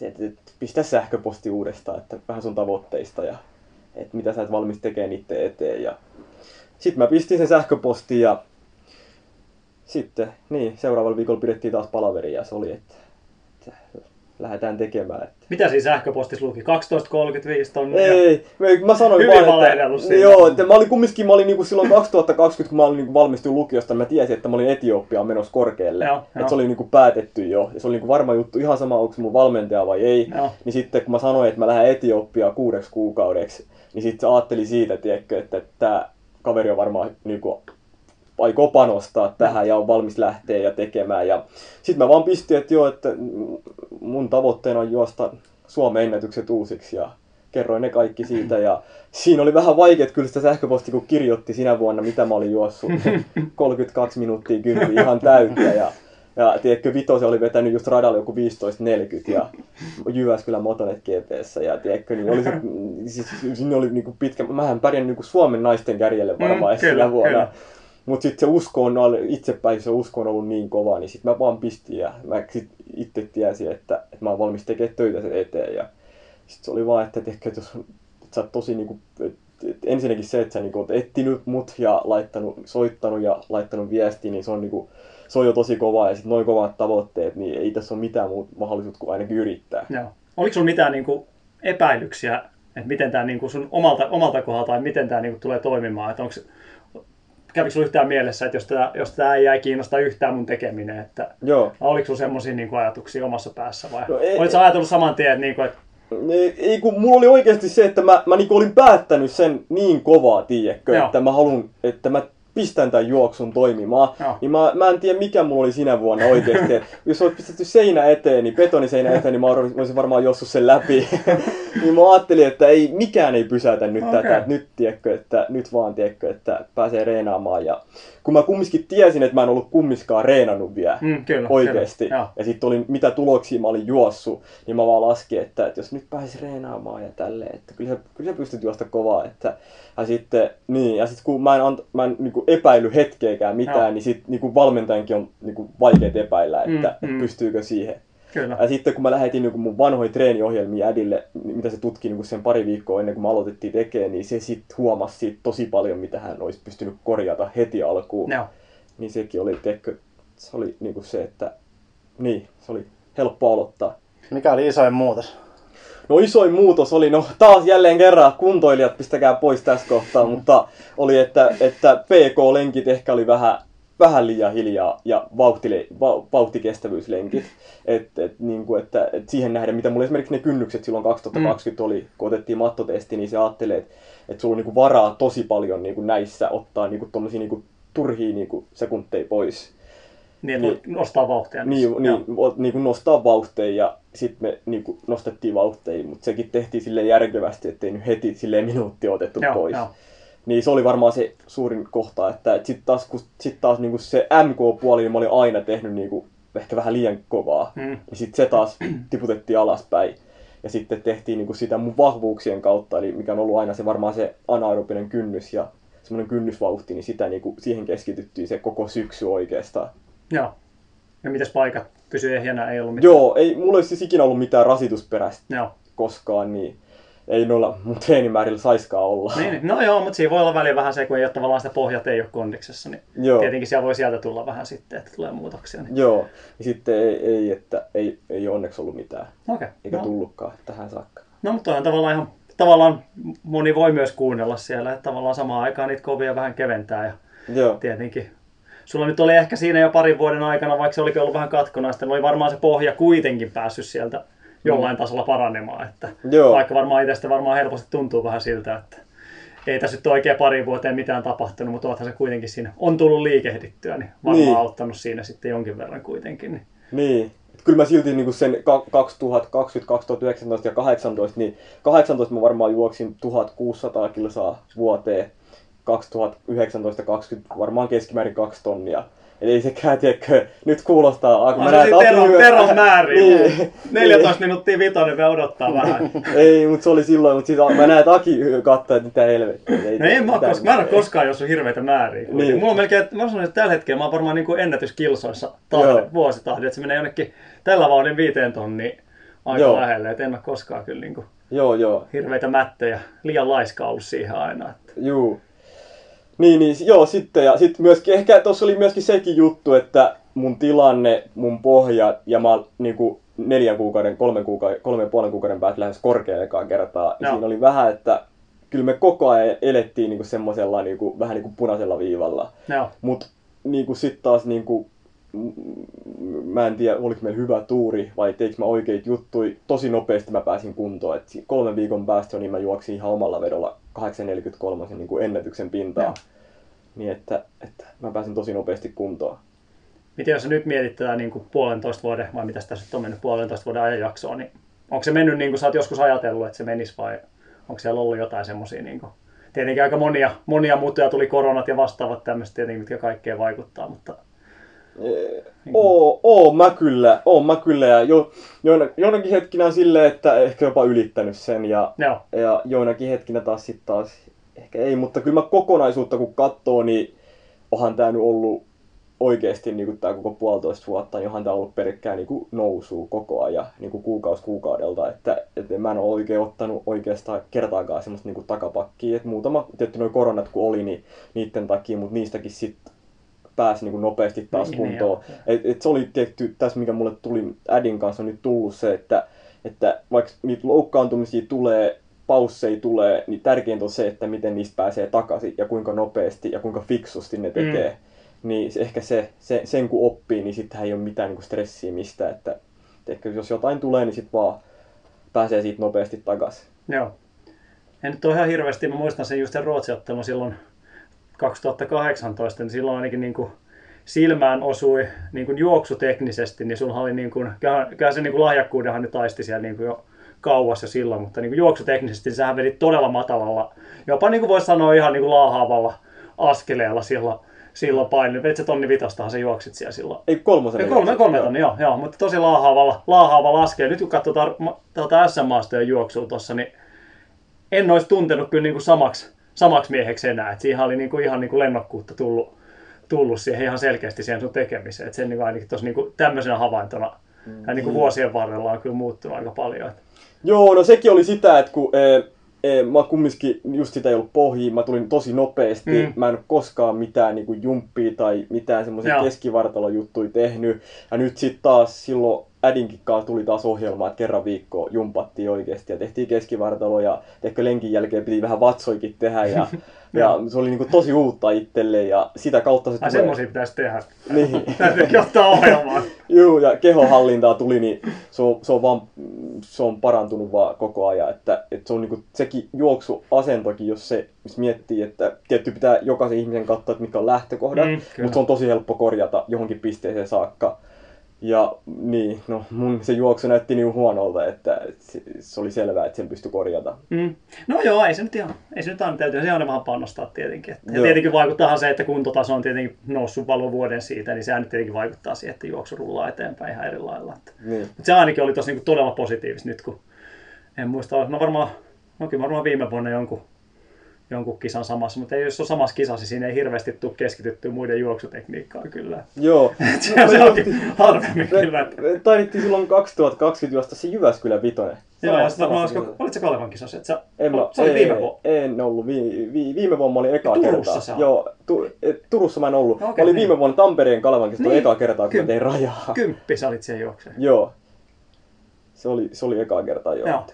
että, että, pistä sähköposti uudestaan, että vähän sun tavoitteista ja että mitä sä et valmis tekemään niiden eteen. Ja sitten mä pistin sen sähköpostiin ja sitten, niin, seuraavalla viikolla pidettiin taas palaveri ja se oli, että lähdetään tekemään. Että. mitä siinä sähköpostissa luki? 12.35 tonnia? Ei, mä- mä sanoin Hyvin vaan, että, siinä. joo, että mä olin kumminkin, mä olin niinku silloin 2020, kun mä olin niinku valmistunut lukiosta, mä tiesin, että mä olin Etiopiaan menossa korkealle. Joo, että joo. se oli niinku päätetty jo, ja se oli niinku varma juttu, ihan sama onko mun valmentaja vai ei. Joo. Niin sitten kun mä sanoin, että mä lähden Etiopiaan kuudeksi kuukaudeksi, niin sitten se ajatteli siitä, tiedätkö, että tämä kaveri on varmaan niinku aikoo panostaa tähän ja on valmis lähteä ja tekemään. Ja sitten mä vaan pistin, että joo, että mun tavoitteena on juosta Suomen ennätykset uusiksi ja kerroin ne kaikki siitä. Ja siinä oli vähän vaikea kyllä sitä sähköpostia, kun kirjoitti sinä vuonna, mitä mä olin juossut. 32 minuuttia kympi ihan täyttä ja ja tiedätkö, Vitosen oli vetänyt just radalle joku 15.40 ja Jyväskylän Motonet GPS ja tiedätkö, niin oli se, siis, sinne oli niinku pitkä, mähän pärjännyt niinku Suomen naisten kärjelle varmaan Mm, mm, kyllä, sillä vuonna. kyllä. Mutta sitten se usko on, ollut- itsepäin se usko on ollut niin kova, niin sitten mä vaan pistin ja mä sit itse tiesin, että, että mä oon valmis tekemään töitä sen eteen. Ja sitten se oli vaan, että, ehkä, että jos että sä oot tosi niinku, et, et, ensinnäkin se, että sä niinku oot etsinyt mut ja laittanut, soittanut ja laittanut viestiä, niin se on niinku, se on jo tosi kova ja sitten noin kovat tavoitteet, niin ei tässä ole mitään muuta mahdollisuutta kuin ainakin yrittää. Joo. Oliko sulla mitään niinku epäilyksiä, että miten tämä niinku sun omalta, omalta kohdalta tai miten tämä niinku tulee toimimaan? Että onks, kävikö sulla yhtään mielessä, että jos tämä jos tää ei kiinnosta yhtään mun tekeminen, että Joo. oliko sulla semmoisia niinku ajatuksia omassa päässä vai No ei- olitko ajatellut saman tien, että, niinku, että Ei, ei kun mulla oli oikeasti se, että mä, mä niinku olin päättänyt sen niin kovaa, tiedätkö, Joo. että mä halun, että mä pistän tämän juoksun toimimaan. Joo. Niin mä, mä en tiedä mikä mulla oli sinä vuonna oikeasti. Jos olisi pistetty seinä eteen, niin betoniseinä eteen, niin mä olisin varmaan jossut sen läpi. niin mä ajattelin, että ei, mikään ei pysäytä nyt Okei. tätä. Että nyt, tiedätkö, että nyt vaan tiedätkö, että pääsee reenaamaan. Ja kun mä kumminkin tiesin, että mä en ollut kummiskaan reenannut vielä Mm, kyllä, oikeasti. kyllä, joo. ja sitten oli, mitä tuloksia mä olin juossut, niin mä vaan laskin, että, että jos nyt pääsis reenaamaan ja tälleen, että kyllä sä, kyllä sä pystyt juosta kovaa. Että, ja sitten, niin, ja sitten kun mä en, ant, mä en niin epäily hetkeäkään mitään, Joo. niin sitten niin valmentajankin on niin vaikea epäillä, että, Mm, mm, että mm. pystyykö siihen. Kyllä. Ja sitten kun mä lähetin niin mun vanhoja treeniohjelmia ädille, niin mitä se tutki niin sen pari viikkoa ennen kuin me aloitettiin tekemään, niin se sitten huomasi siitä tosi paljon, mitä hän olisi pystynyt korjata heti alkuun. Joo. Niin sekin oli, tiedätkö, se oli niin kuin se, että niin, se oli helppo aloittaa. Mikä oli isoin muutos? No isoin muutos oli, no taas jälleen kerran kuntoilijat pistäkää pois tässä kohtaa, mutta oli, että, että PK-lenkit ehkä oli vähän, vähän liian hiljaa ja vauhtile, va, vauhtikestävyyslenkit. Et, et, niin kuin, että, et siihen nähden, mitä mulla esimerkiksi ne kynnykset silloin 2020 oli, kun otettiin mattotesti, niin se ajattelee, että, että sulla on niin kuin varaa tosi paljon niin kuin näissä ottaa niin kuin, tommosia, niin kuin, turhia niin kuin, sekunteja pois. Niin, että Niin. nostaa vauhtia. Niin, niin, o- niin kuin nostaa vauhteja ja sitten me niin kuin nostettiin vauhteja, mutta sekin tehtiin sille järkevästi, ettei nyt heti silleen minuutti otettu Joo, pois. joo. Niin se oli varmaan se suurin kohta, että et sitten taas, kun, sit taas niin kuin se MK-puoli, niin mä olin aina tehnyt niin kuin ehkä vähän liian kovaa. Mm. Ja sitten se taas tiputettiin alaspäin. Ja sitten tehtiin niin kuin sitä mun vahvuuksien kautta, eli mikä on ollut aina se varmaan se anaerobinen kynnys ja semmoinen kynnysvauhti, niin sitä niin kuin, siihen keskityttiin se koko syksy oikeastaan. Joo. Ja mitäs paikat? Pysy ehjänä, ei ollut mitään. Joo, ei mulla ei siis ikinä ollut mitään rasitusperäistä Joo. koskaan, niin ei noilla mun treenimäärillä saiskaan olla. Niin, niin. no joo, mutta siinä voi olla väliin vähän se, kun ei ole tavallaan sitä pohjat ei ole kondiksessa, niin Joo. tietenkin siellä voi sieltä tulla vähän sitten, että tulee muutoksia. Niin. Joo, ja sitten ei, ei, että ei, ei onneksi ollut mitään, Okei. eikä No. tullutkaan tähän saakka. no, mutta on tavallaan ihan, tavallaan moni voi myös kuunnella siellä, että tavallaan samaan aikaan niitä kovia vähän keventää ja Joo, tietenkin. Sulla nyt oli ehkä siinä jo parin vuoden aikana, vaikka se olikin ollut vähän katkonaista, niin oli varmaan se pohja kuitenkin päässyt sieltä jollain tasolla paranemaan. Että Joo. Vaikka varmaan itsestä varmaan helposti tuntuu vähän siltä, että ei tässä nyt oikein pari vuoteen mitään tapahtunut, mutta oothan se kuitenkin siinä on tullut liikehdittyä, niin varmaan Niin. auttanut siinä sitten jonkin verran kuitenkin. Niin. niin. Kyllä mä silti niin sen ka- 2020, 2019 ja 2018, niin 18 mä varmaan juoksin 1600 kilsaa vuoteen, 2019-2020 varmaan keskimäärin kaksi tonnia. Eli ei sekään, tiedätkö, nyt kuulostaa... ah, kun On mä se näen, teron, teron määriin. Niin. 14 minuuttia vitonen vielä odottaa vähän. Ei, mutta se oli silloin, mutta siis mä näen, että Aki katsoo, että mitä helvettiä. Ei, No ei mä, koska, mä en ole koskaan jossut hirveitä määriä. Niin. Niin. Mulla on melkein, mä sanoisin, että tällä hetkellä mä oon varmaan niin ennätyskilsoissa tahde, Joo. vuositahdi, että se menee jonnekin tällä vauhdin viiteen tonniin aika Joo. lähelle, että en ole koskaan kyllä niin kuin Joo, joo. hirveitä mättejä, liian laiska ollut siihen aina. Että. Juu. Niin, niin, joo, sitten, ja sitten myöskin, ehkä tuossa oli myöskin sekin juttu, että mun tilanne, mun pohja, ja mä niin kuin neljän kuukauden, kolmen kuukauden, kolmen ja puolen kuukauden päästä lähes korkealle ekaa kertaa. Ja Joo. siinä oli vähän, että kyllä me koko ajan elettiin niin kuin semmoisella niin kuin, vähän niin kuin punaisella viivalla. Joo. Mutta niin sitten taas niin kuin, mä en tiedä, oliko meillä hyvä tuuri vai teikö mä oikeita juttuja. Tosi nopeasti mä pääsin kuntoon. Et kolmen viikon päästä niin mä juoksin ihan omalla vedolla 843 niin kuin ennätyksen pintaan. Joo. Niin että, että mä pääsin tosi nopeasti kuntoon. Miten jos sä nyt mietit tätä niin kuin puolentoista vuoden, vai mitä tässä on mennyt puolentoista vuoden ajanjaksoa, niin onko se mennyt niin kuin sä oot joskus ajatellut, että se menisi vai onko siellä ollut jotain semmoisia niin kuin, tietenkin aika monia, monia muuttuja tuli koronat ja vastaavat tämmöiset tietenkin, mitkä kaikkeen vaikuttaa, mutta Niin Oo, oo mä kyllä, oo mä kyllä ja jo, joina, joinakin hetkinä silleen, että ehkä jopa ylittänyt sen ja, joo, ja joinakin hetkinä taas sit taas ehkä ei, mutta kyllä mä kokonaisuutta kun katsoo, niin onhan tää nyt ollut oikeasti niin tää koko puolitoista vuotta, niin onhan tää ollut pelkkää niin nousua koko ajan, niin kuin kuukausi kuukaudelta, että, että mä en ole oikein ottanut oikeastaan kertaakaan semmoista niin takapakkia, että muutama, tietty noin koronat kun oli, niin niiden takia, mutta niistäkin sitten pääsi niin nopeasti taas Niin, niin, kuntoon. joo. Et, et se oli tietty, tässä mikä mulle tuli Adin kanssa on nyt tullut se, että, että vaikka niitä loukkaantumisia tulee, pausseja tulee, niin tärkeintä on se, että miten niistä pääsee takaisin ja kuinka nopeasti ja kuinka fiksusti ne tekee. Mm. Niin ehkä se, se, sen kun oppii, niin sittenhän ei ole mitään niin stressiä mistä, että, että ehkä jos jotain tulee, niin sitten vaan pääsee siitä nopeasti takaisin. joo. En nyt ole ihan hirveästi, mä muistan sen just sen Ruotsi-ottelun silloin 2018, niin silloin ainakin niin kuin silmään osui niin kuin juoksuteknisesti, niin sulla oli niin kuin, kyllä se niin kuin lahjakkuudenhan nyt taisti siellä niin kuin jo kauas jo silloin, mutta niin kuin juoksuteknisesti niin sähän vedit todella matalalla, jopa niin kuin voisi sanoa ihan niin kuin laahaavalla askeleella silloin, silloin painin. Vedit se tonni vitostahan se juoksit siellä silloin. Ei kolmosen. Ei, kolme, kolme tonni, joo, joo, mutta tosi laahaavalla, laahaavalla askeleella. Nyt kun katsotaan tuota SM-maastojen juoksua tuossa, niin en olisi tuntenut kyllä niin kuin samaksi, samaksi mieheksi enää. Et siihen oli niin kuin ihan niin kuin lennokkuutta tullut, tullut siihen ihan selkeästi siihen sun tekemiseen. Et sen niin kuin ainakin tuossa niin kuin tämmöisenä havaintona mm. ja niin kuin vuosien varrella on kyllä muuttunut aika paljon. Et. Joo, no sekin oli sitä, että kun e, e, mä kumminkin just sitä ei ollut pohjiin, mä tulin tosi nopeasti, mm. mä en ole koskaan mitään niin kuin jumppia tai mitään semmoisia keskivartalojuttuja tehnyt. Ja nyt sitten taas silloin äidinkin kanssa tuli taas ohjelma, että kerran viikko jumpattiin oikeasti ja tehtiin keskivartalo ja ehkä lenkin jälkeen piti vähän vatsoikin tehdä ja, ja se oli niinku tosi uutta itselle ja sitä kautta se tulee... semmoisia pitäisi tehdä. Niin. Täytyykin ottaa ohjelmaan. Joo, ja kehohallintaa tuli, niin se on, se on, vaan, se on parantunut vaan koko ajan, että, että se on niinku, sekin juoksuasentokin, jos se jos miettii, että tietty pitää jokaisen ihmisen katsoa, että mikä on lähtökohdat, mm, mutta se on tosi helppo korjata johonkin pisteeseen saakka. Ja niin, no mun se juoksu näytti niin huonolta, että se oli selvää, että sen pystyi korjata. Mm. No joo, ei se nyt ihan, ei se nyt aina täytyy, se on vähän panostaa tietenkin. Ja joo. tietenkin vaikuttaa se, että kuntotaso on tietenkin noussut vuoden siitä, niin sehän nyt tietenkin vaikuttaa siihen, että juoksu rullaa eteenpäin ihan eri lailla. Niin. Mutta se ainakin oli tosi niin todella positiivista nyt, kun en muista, no varmaan, no kyllä varmaan viime vuonna jonkun jonkun kisan samassa, mutta ei jos on samassa kisassa, siinä ei hirveästi tule keskityttyä muiden juoksutekniikkaan kyllä. Joo. se, se onkin harvemmin kyllä. Taidettiin silloin 2020 juosta se Jyväskylän vitonen. Joo, ja sitten olisiko, olitko Kalevan kisassa? Että sä, en mä, se oli viime vuonna. En ollut. Vi, vi, viime vuonna mä olin eka Turussa kertaa. Joo, tu, et, Turussa mä en ollut. No, okay, olin niin. viime vuonna Tampereen Kalevan kisassa niin. eka kertaa, kun Kymp, mä tein rajaa. Kymppi sä olit siellä juokseen. Joo. Se oli, se oli eka kertaa jo. Joo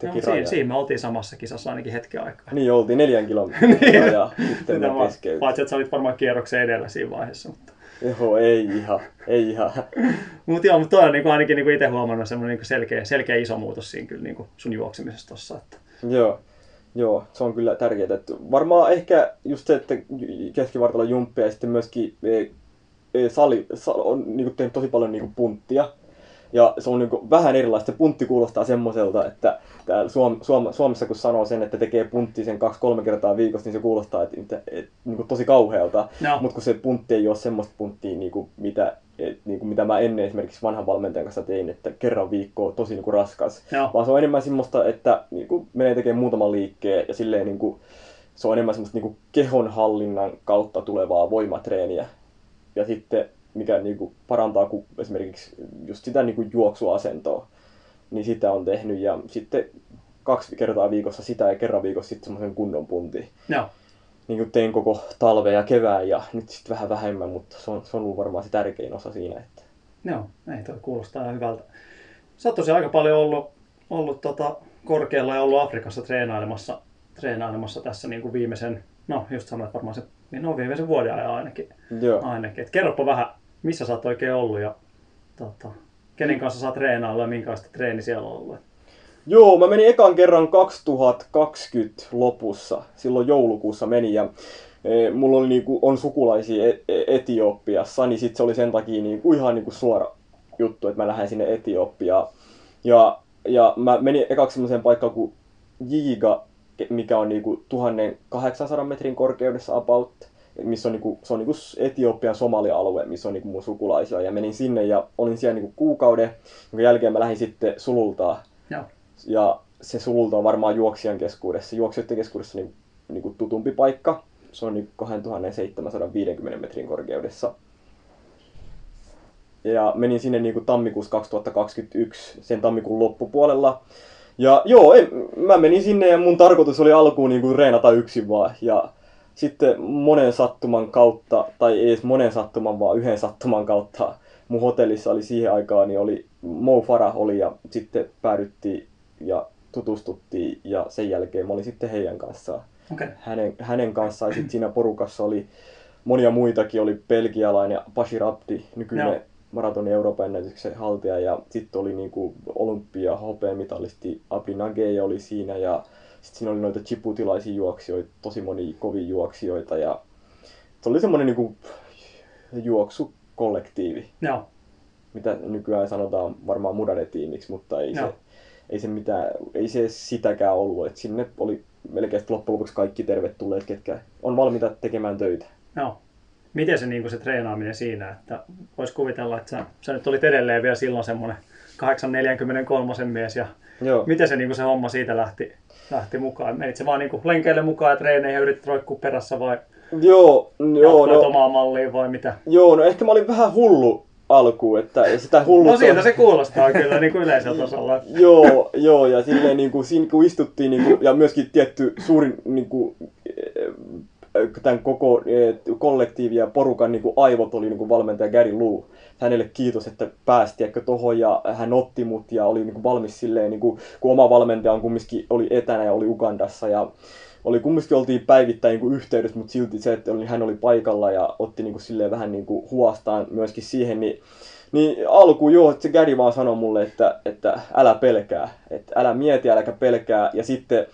teki no, siinä, siinä me oltiin samassa kisassa ainakin hetken aikaa. Niin, oltiin neljän kilometrin niin. ja sitten me keskeytiin. Paitsi, että sä olit varmaan kierroksen edellä siinä vaiheessa. Mutta... Joo, ei ihan, ei ihan. mutta joo, mutta toi on niinku, ainakin niinku itse huomannut semmoinen niinku selkeä, selkeä iso muutos siinä kyllä niinku sun juoksemisessa tossa. Että... Joo. Joo, se on kyllä tärkeää. Että varmaan ehkä just se, että keskivartalo jumppia ja sitten myöskin e, e, sali, sali on niin tehnyt tosi paljon niin punttia. Ja se on niin vähän erilaista. Se puntti kuulostaa semmoiselta, että täällä Suom- Suom- Suomessa kun sanoo sen, että tekee puntti sen kaksi-kolme kertaa viikossa, niin se kuulostaa että, että, että, että niin kuin tosi kauhealta. No. Mutta kun se puntti ei ole semmoista punttia, niin kuin mitä, et, niin kuin mitä mä ennen esimerkiksi vanhan valmentajan kanssa tein, että kerran viikkoa tosi niin kuin raskas. No. Vaan se on enemmän semmoista, että niin kuin menee tekemään muutaman liikkeen ja silleen niin kuin, se on enemmän semmoista niin kuin kehonhallinnan kautta tulevaa voimatreeniä. Ja sitten mikä niin kuin parantaa kuin esimerkiksi just sitä niin kuin juoksuasentoa, niin sitä on tehnyt. Ja sitten kaksi kertaa viikossa sitä ja kerran viikossa sitten semmoisen kunnon punti. No. Niin kuin tein koko talven ja kevään ja nyt sitten vähän vähemmän, mutta se on, se on ollut varmaan se tärkein osa siinä. Että... Joo, ei toi kuulostaa ihan hyvältä. Sä oot tosiaan aika paljon ollut, ollut tota korkealla ja ollut Afrikassa treenailemassa, treenailemassa tässä niin kuin viimeisen, no just sanoit varmaan se, niin no viimeisen vuoden ajan ainakin. Joo. ainakin. Et kerropa vähän, missä sä oot oikein ollut ja tota, kenen kanssa sä oot treenailla ja minkälaista treeni siellä on ollut? Joo, mä menin ekan kerran 2020 lopussa, silloin joulukuussa meni ja e, mulla oli niinku, on sukulaisia e, e, Etiopiassa, niin sit se oli sen takia niinku, ihan niinku suora juttu, että mä lähden sinne Etiopiaan. Ja, ja mä menin ekaksi semmoiseen paikkaan kuin Jiga, mikä on niinku 1800 metrin korkeudessa about missä on, niinku, se on niinku Etiopian Somalia-alue, missä on niinku mun sukulaisia. Ja menin sinne ja olin siellä niinku kuukauden, jonka jälkeen mä lähdin sitten sulultaa. Ja, ja se sululta on varmaan juoksijan keskuudessa, juoksijoiden keskuudessa niin, niinku tutumpi paikka. Se on niinku 2750 metrin korkeudessa. Ja menin sinne niinku tammikuussa 2021, sen tammikuun loppupuolella. Ja joo, en, mä menin sinne ja mun tarkoitus oli alkuun niinku reenata yksin vaan. Ja sitten monen sattuman kautta, tai ei edes monen sattuman, vaan yhden sattuman kautta mun hotellissa oli siihen aikaan, niin oli Mo Farah oli ja sitten päädyttiin ja tutustuttiin ja sen jälkeen mä olin sitten heidän kanssaan. Okay. Hänen, hänen kanssaan ja sitten siinä porukassa oli monia muitakin, oli belgialainen Bashir Abdi, nykyinen no. maratonin Euroopan ennätyksen haltija ja sitten oli niinku olympia hopeamitalisti Abdi Nage oli siinä ja sitten siinä oli noita chiputilaisia juoksijoita, tosi moni kovia juoksijoita ja se oli semmoinen niinku juoksukollektiivi, Joo. mitä nykyään sanotaan varmaan mudade-tiimiksi, mutta ei Joo. se, ei se mitään, ei se sitäkään ollut, että sinne oli melkein loppujen lopuksi kaikki tervetulleet, ketkä on valmiita tekemään töitä. Joo. Miten se, niin se treenaaminen siinä, että voisi kuvitella, että sä, sä nyt olit edelleen vielä silloin semmoinen 843 mies ja Joo. miten se, niin se homma siitä lähti, lähti mukaan? Menit se vaan niin lenkeille mukaan ja treeneihin ja yritit roikkua perässä vai Joo, joo, no, omaa malliin vai mitä? joo, no ehkä mä olin vähän hullu alkuun, että sitä hullu... No siltä se kuulostaa kyllä niin kuin yleisellä tasolla. joo, joo, ja silleen niin kuin, siinä kun istuttiin, niin kuin, ja myöskin tietty suurin niin kuin, tämän koko eh, kollektiivin ja porukan niin kuin aivot oli niin kuin valmentaja Gary Lou. Hänelle kiitos, että päästi tohon ja hän otti mut ja oli niin kuin valmis silleen, niin kuin, kun oma valmentaja on kumminkin oli etänä ja oli Ugandassa ja oli kumminkin oltiin päivittäin niin yhteydessä, mutta silti se, että oli, hän oli paikalla ja otti niin kuin, silleen vähän niin kuin huostaan myöskin siihen, niin niin alku joo, että se Gary vaan sanoi mulle, että, että älä pelkää, että älä mieti, äläkä pelkää. Ja sitten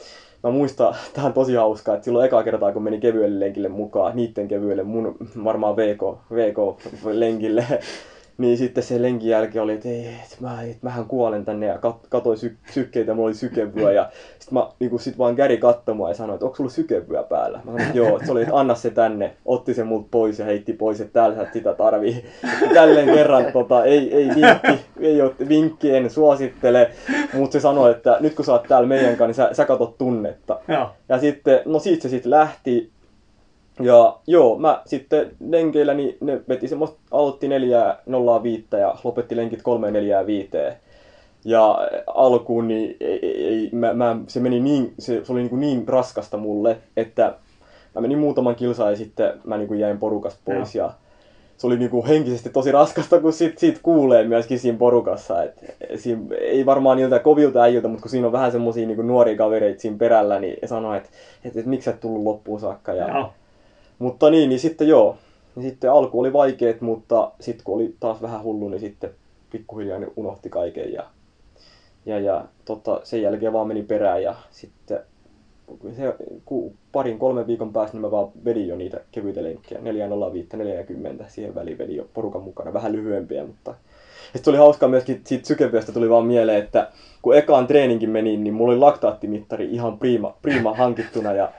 mä muistan, tämä on tosi hauskaa, että silloin ekaa kertaa kun menin kevyelle lenkille mukaan, niitten kevyelle, mun varmaan VK, VK-lenkille, niin sitten se lenkin jälkeen oli, että ei, että mä, että mähän kuolen tänne ja kat, katsoin sy, sykkeitä, mulla oli sykevyö ja sitten mä niin sit vaan Gary katsoi mua ja sanoi, että onko sulla sykevyö päällä? Mä sanoin, että joo, että se oli, että anna se tänne, otti se multa pois ja heitti pois, että täällä sä et sitä tarvii. Ja Jälleen kerran tota, ei, ei vinkki, ei ole vinkki, en suosittele, mutta se sanoi, että nyt kun sä oot täällä meidän kanssa, niin sä, sä katot tunnetta. Joo. Ja sitten, no siitä se sitten lähti. Ja joo, mä sitten lenkeillä, niin ne veti semmoista, aloitti 4.05 ja lopetti lenkit 3.45. Ja alkuun niin ei, ei, mä, mä, se meni niin, se, se oli niin, kuin niin raskasta mulle, että mä menin muutaman kilsan ja sitten mä niin kuin jäin porukasta pois. Ja se oli niin kuin henkisesti tosi raskasta, kun sit, siitä kuulee myöskin siinä porukassa. Et, siinä, ei varmaan niiltä kovilta äijiltä, mutta kun siinä on vähän semmosia niin nuoria kavereita siinä perällä, niin sanoi, että et, et, miksi sä et tullut loppuun saakka. Ja, Joo. Mutta niin, niin sitten joo. Niin sitten alku oli vaikeet, mutta sitten kun oli taas vähän hullu, niin sitten pikkuhiljaa ne unohti kaiken. Ja, ja, ja tota, sen jälkeen vaan meni perään ja sitten se, parin kolmen viikon päästä niin mä vaan vedin jo niitä kevyitä lenkkejä. 405, 40, siihen väliin vedin jo porukan mukana. Vähän lyhyempiä, mutta... Sitten oli hauskaa myöskin, siitä sykevyöstä tuli vaan mieleen, että kun ekaan treeninkin menin, niin mulla oli laktaattimittari ihan prima, prima hankittuna ja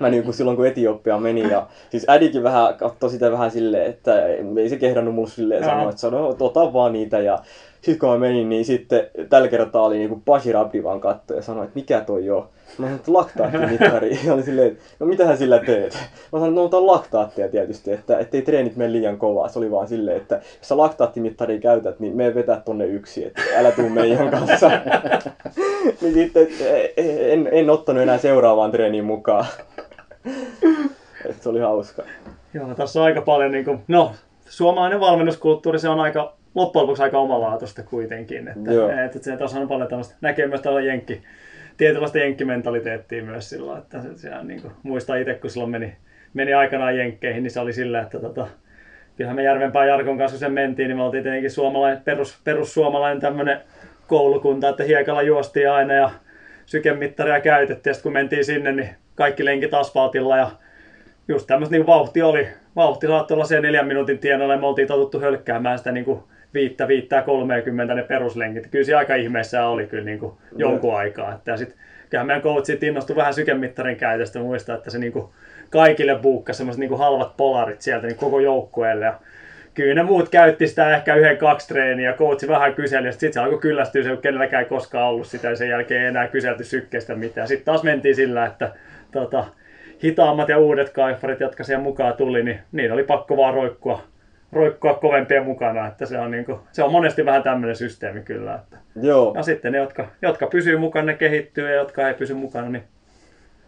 mä niin kuin silloin kun Etiopiaan menin ja siis äidikin vähän katsoi sitä vähän silleen, että ei se kehdannut mulle silleen sanoa, että sano, ota vaan niitä ja sitten kun mä menin, niin sitten tällä kertaa oli niinku Bashir Abdi vaan kattoi ja sanoi, että mikä toi on. Mä sanoin, että laktaattimittari. Ja oli silleen, että no mitähän sillä teet? Mä sanoin, no otan laktaattia tietysti, että ettei treenit mene liian kovaa. Se oli vaan silleen, että jos sä laktaattimittaria käytät, niin me vetää tonne yksi, että älä tuu meidän kanssa. niin sitten en, en ottanut enää seuraavaan treeniin mukaan. Et se oli hauska. Joo, tässä on aika paljon, niin kuin, no, suomalainen valmennuskulttuuri, se on aika, loppujen lopuksi aika omalaatuista kuitenkin. Että, Joo. että, että se tuossa on paljon tämmöistä, näkee myös tällaista jenkki, tietynlaista jenkkimentaliteettia myös silloin, että se, se niin kuin, muistan itse, kun silloin meni, meni aikanaan jenkkeihin, niin se oli sillä, että tota, kyllähän me Järvenpään Jarkon kanssa, kun sen mentiin, niin me oltiin tietenkin suomalainen, perus, perussuomalainen tämmöinen koulukunta, että hiekalla juostiin aina ja sykemittaria käytettiin, ja sitten kun mentiin sinne, niin kaikki lenkit asfaltilla ja just tämmöistä niin vauhti oli. Vauhti saattoi olla se neljän minuutin tienoilla ja me oltiin totuttu hölkkäämään sitä niin kuin viittä, viittää 30 ne peruslenkit. Kyllä se aika ihmeessä oli kyllä niin kuin jonkun aikaa. Että sit, kyllähän meidän coachit innostui vähän sykemittarin käytöstä. Muistaa, että se niin kuin kaikille buukkasi semmoiset niin kuin halvat polarit sieltä niin koko joukkueelle. Ja kyllä ne muut käytti sitä ehkä yhden, kaksi treeniä, coachi vähän kyseli, ja sitten se alkoi kyllästyä, se kenelläkään ei koskaan ollut sitä, ja sen jälkeen ei enää kyselty sykkeestä mitään. Sitten taas mentiin sillä, että tota, hitaammat ja uudet kaifarit, jotka siihen mukaan tuli, niin niin oli pakko vaan roikkua, roikkua kovempien mukana, että se on, niin kuin, se on monesti vähän tämmöinen systeemi kyllä. Että. Joo, Ja sitten ne, jotka, jotka pysyy mukana, ne kehittyy, ja jotka ei pysy mukana, niin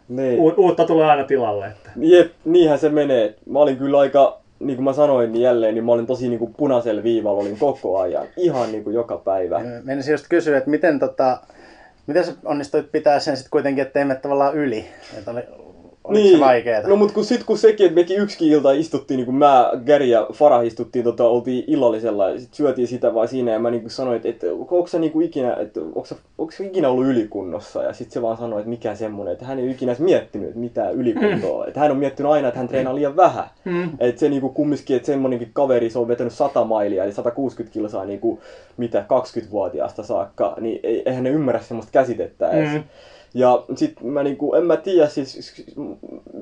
niin. u- uutta tulee aina tilalle. Että. Jep, niinhän se menee. Mä olin kyllä aika, niin kuin mä sanoin niin jälleen, niin mä olin tosi niin kuin punaisella viivalla olin koko ajan. Ihan niin kuin joka päivä. Menisin just kysyä, että miten, tota, miten sä onnistuit pitää sen sitten kuitenkin, ettei mene tavallaan yli? Että oli, Oliko se vaikeeta? No mut kun sit kun sekin, että mekin yksikin ilta istuttiin, niin kun mä, Gary ja Farah istuttiin, tota, oltiin illallisella ja sit syötiin sitä vaan siinä ja mä niin sanoin, että, että onko sä niin ikinä, että onko sä, onko sä ikinä ollut ylikunnossa ja sit se vaan sanoi, että mikä semmonen, että hän ei ikinä miettinyt, että mitä ylikuntoa, mm. että hän on miettinyt aina, että hän treenaa liian vähän. Mm. Että se niin kumminkin, että semmonenkin kaveri, se on vetänyt 100 mailia, eli 160 kilsaa niin kuin, mitä 20-vuotiaasta saakka, niin ei, eihän ne ymmärrä semmoista käsitettä edes. Mm. Ja sit mä niinku, en mä tiedä, siis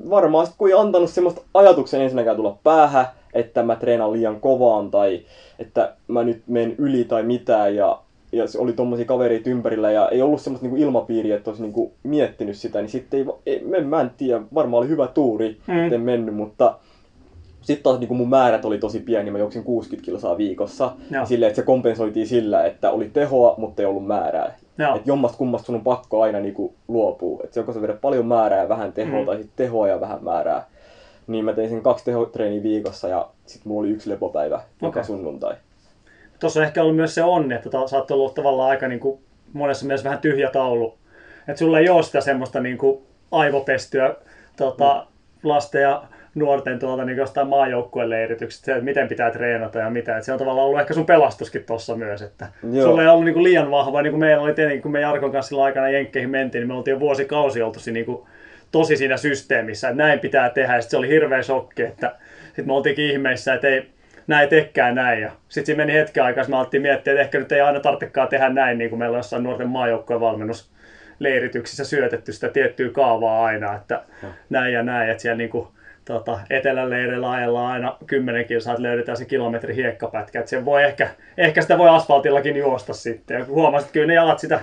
varmaan sit kun ei antanut semmoista ajatuksen ensinnäkään tulla päähän, että mä treenaan liian kovaan tai että mä nyt menen yli tai mitään ja, ja se oli tommosia kavereita ympärillä ja ei ollut semmoista niinku ilmapiiriä, että olisi niinku miettinyt sitä, niin sitten ei, ei mä, en tiedä, varmaan oli hyvä tuuri, mm. en mennyt, mutta sitten taas niin mun määrät oli tosi pieni, mä juoksin 60 kilsaa viikossa. Ja silleen, että se kompensoitiin sillä, että oli tehoa, mutta ei ollut määrää. Että jommasta kummasta sun on pakko aina niin kuin luopua. Että joko sä vedät paljon määrää ja vähän tehoa, mm. tai sitten tehoa ja vähän määrää. Niin mä tein sen kaksi tehotreeniä viikossa ja sitten mulla oli yksi lepopäivä okay. joka sunnuntai. Tuossa on ehkä ollut myös se onni, että sä oot ollut tavallaan aika niin kuin monessa mielessä vähän tyhjä taulu. Että sulla ei ole sitä semmoista niin kuin aivopestyä tota, mm. lasten ja nuorten tuolta niin jostain maajoukkueen leirityksestä, että miten pitää treenata ja mitä. Että se on tavallaan ollut ehkä sun pelastuskin tuossa myös, että Joo. sulla ei ollut niin kuin liian vahva, niin kuin meillä oli tietenkin, kun me Jarkon kanssa silloin aikana Jenkkeihin mentiin, niin me oltiin jo vuosikausi oltu niin kuin tosi siinä systeemissä, että näin pitää tehdä. Ja se oli hirveä shokki, että sitten me oltiinkin ihmeissä, että ei, näin tekään näin. Ja sitten siinä meni hetken aikaa, me alettiin miettiä, että ehkä nyt ei aina tarvitsekaan tehdä näin, niin kuin meillä on jossain nuorten maajoukkojen valmennus leirityksissä syötetty sitä tiettyä kaavaa aina, että ja. näin ja näin, että siellä niin kuin tota, eteläleireillä ajellaan aina 10 kilsaa, että löydetään se kilometri hiekkapätkä. Että se voi ehkä, ehkä sitä voi asfaltillakin juosta sitten. Ja huomasit, että kyllä ne jalat sitä,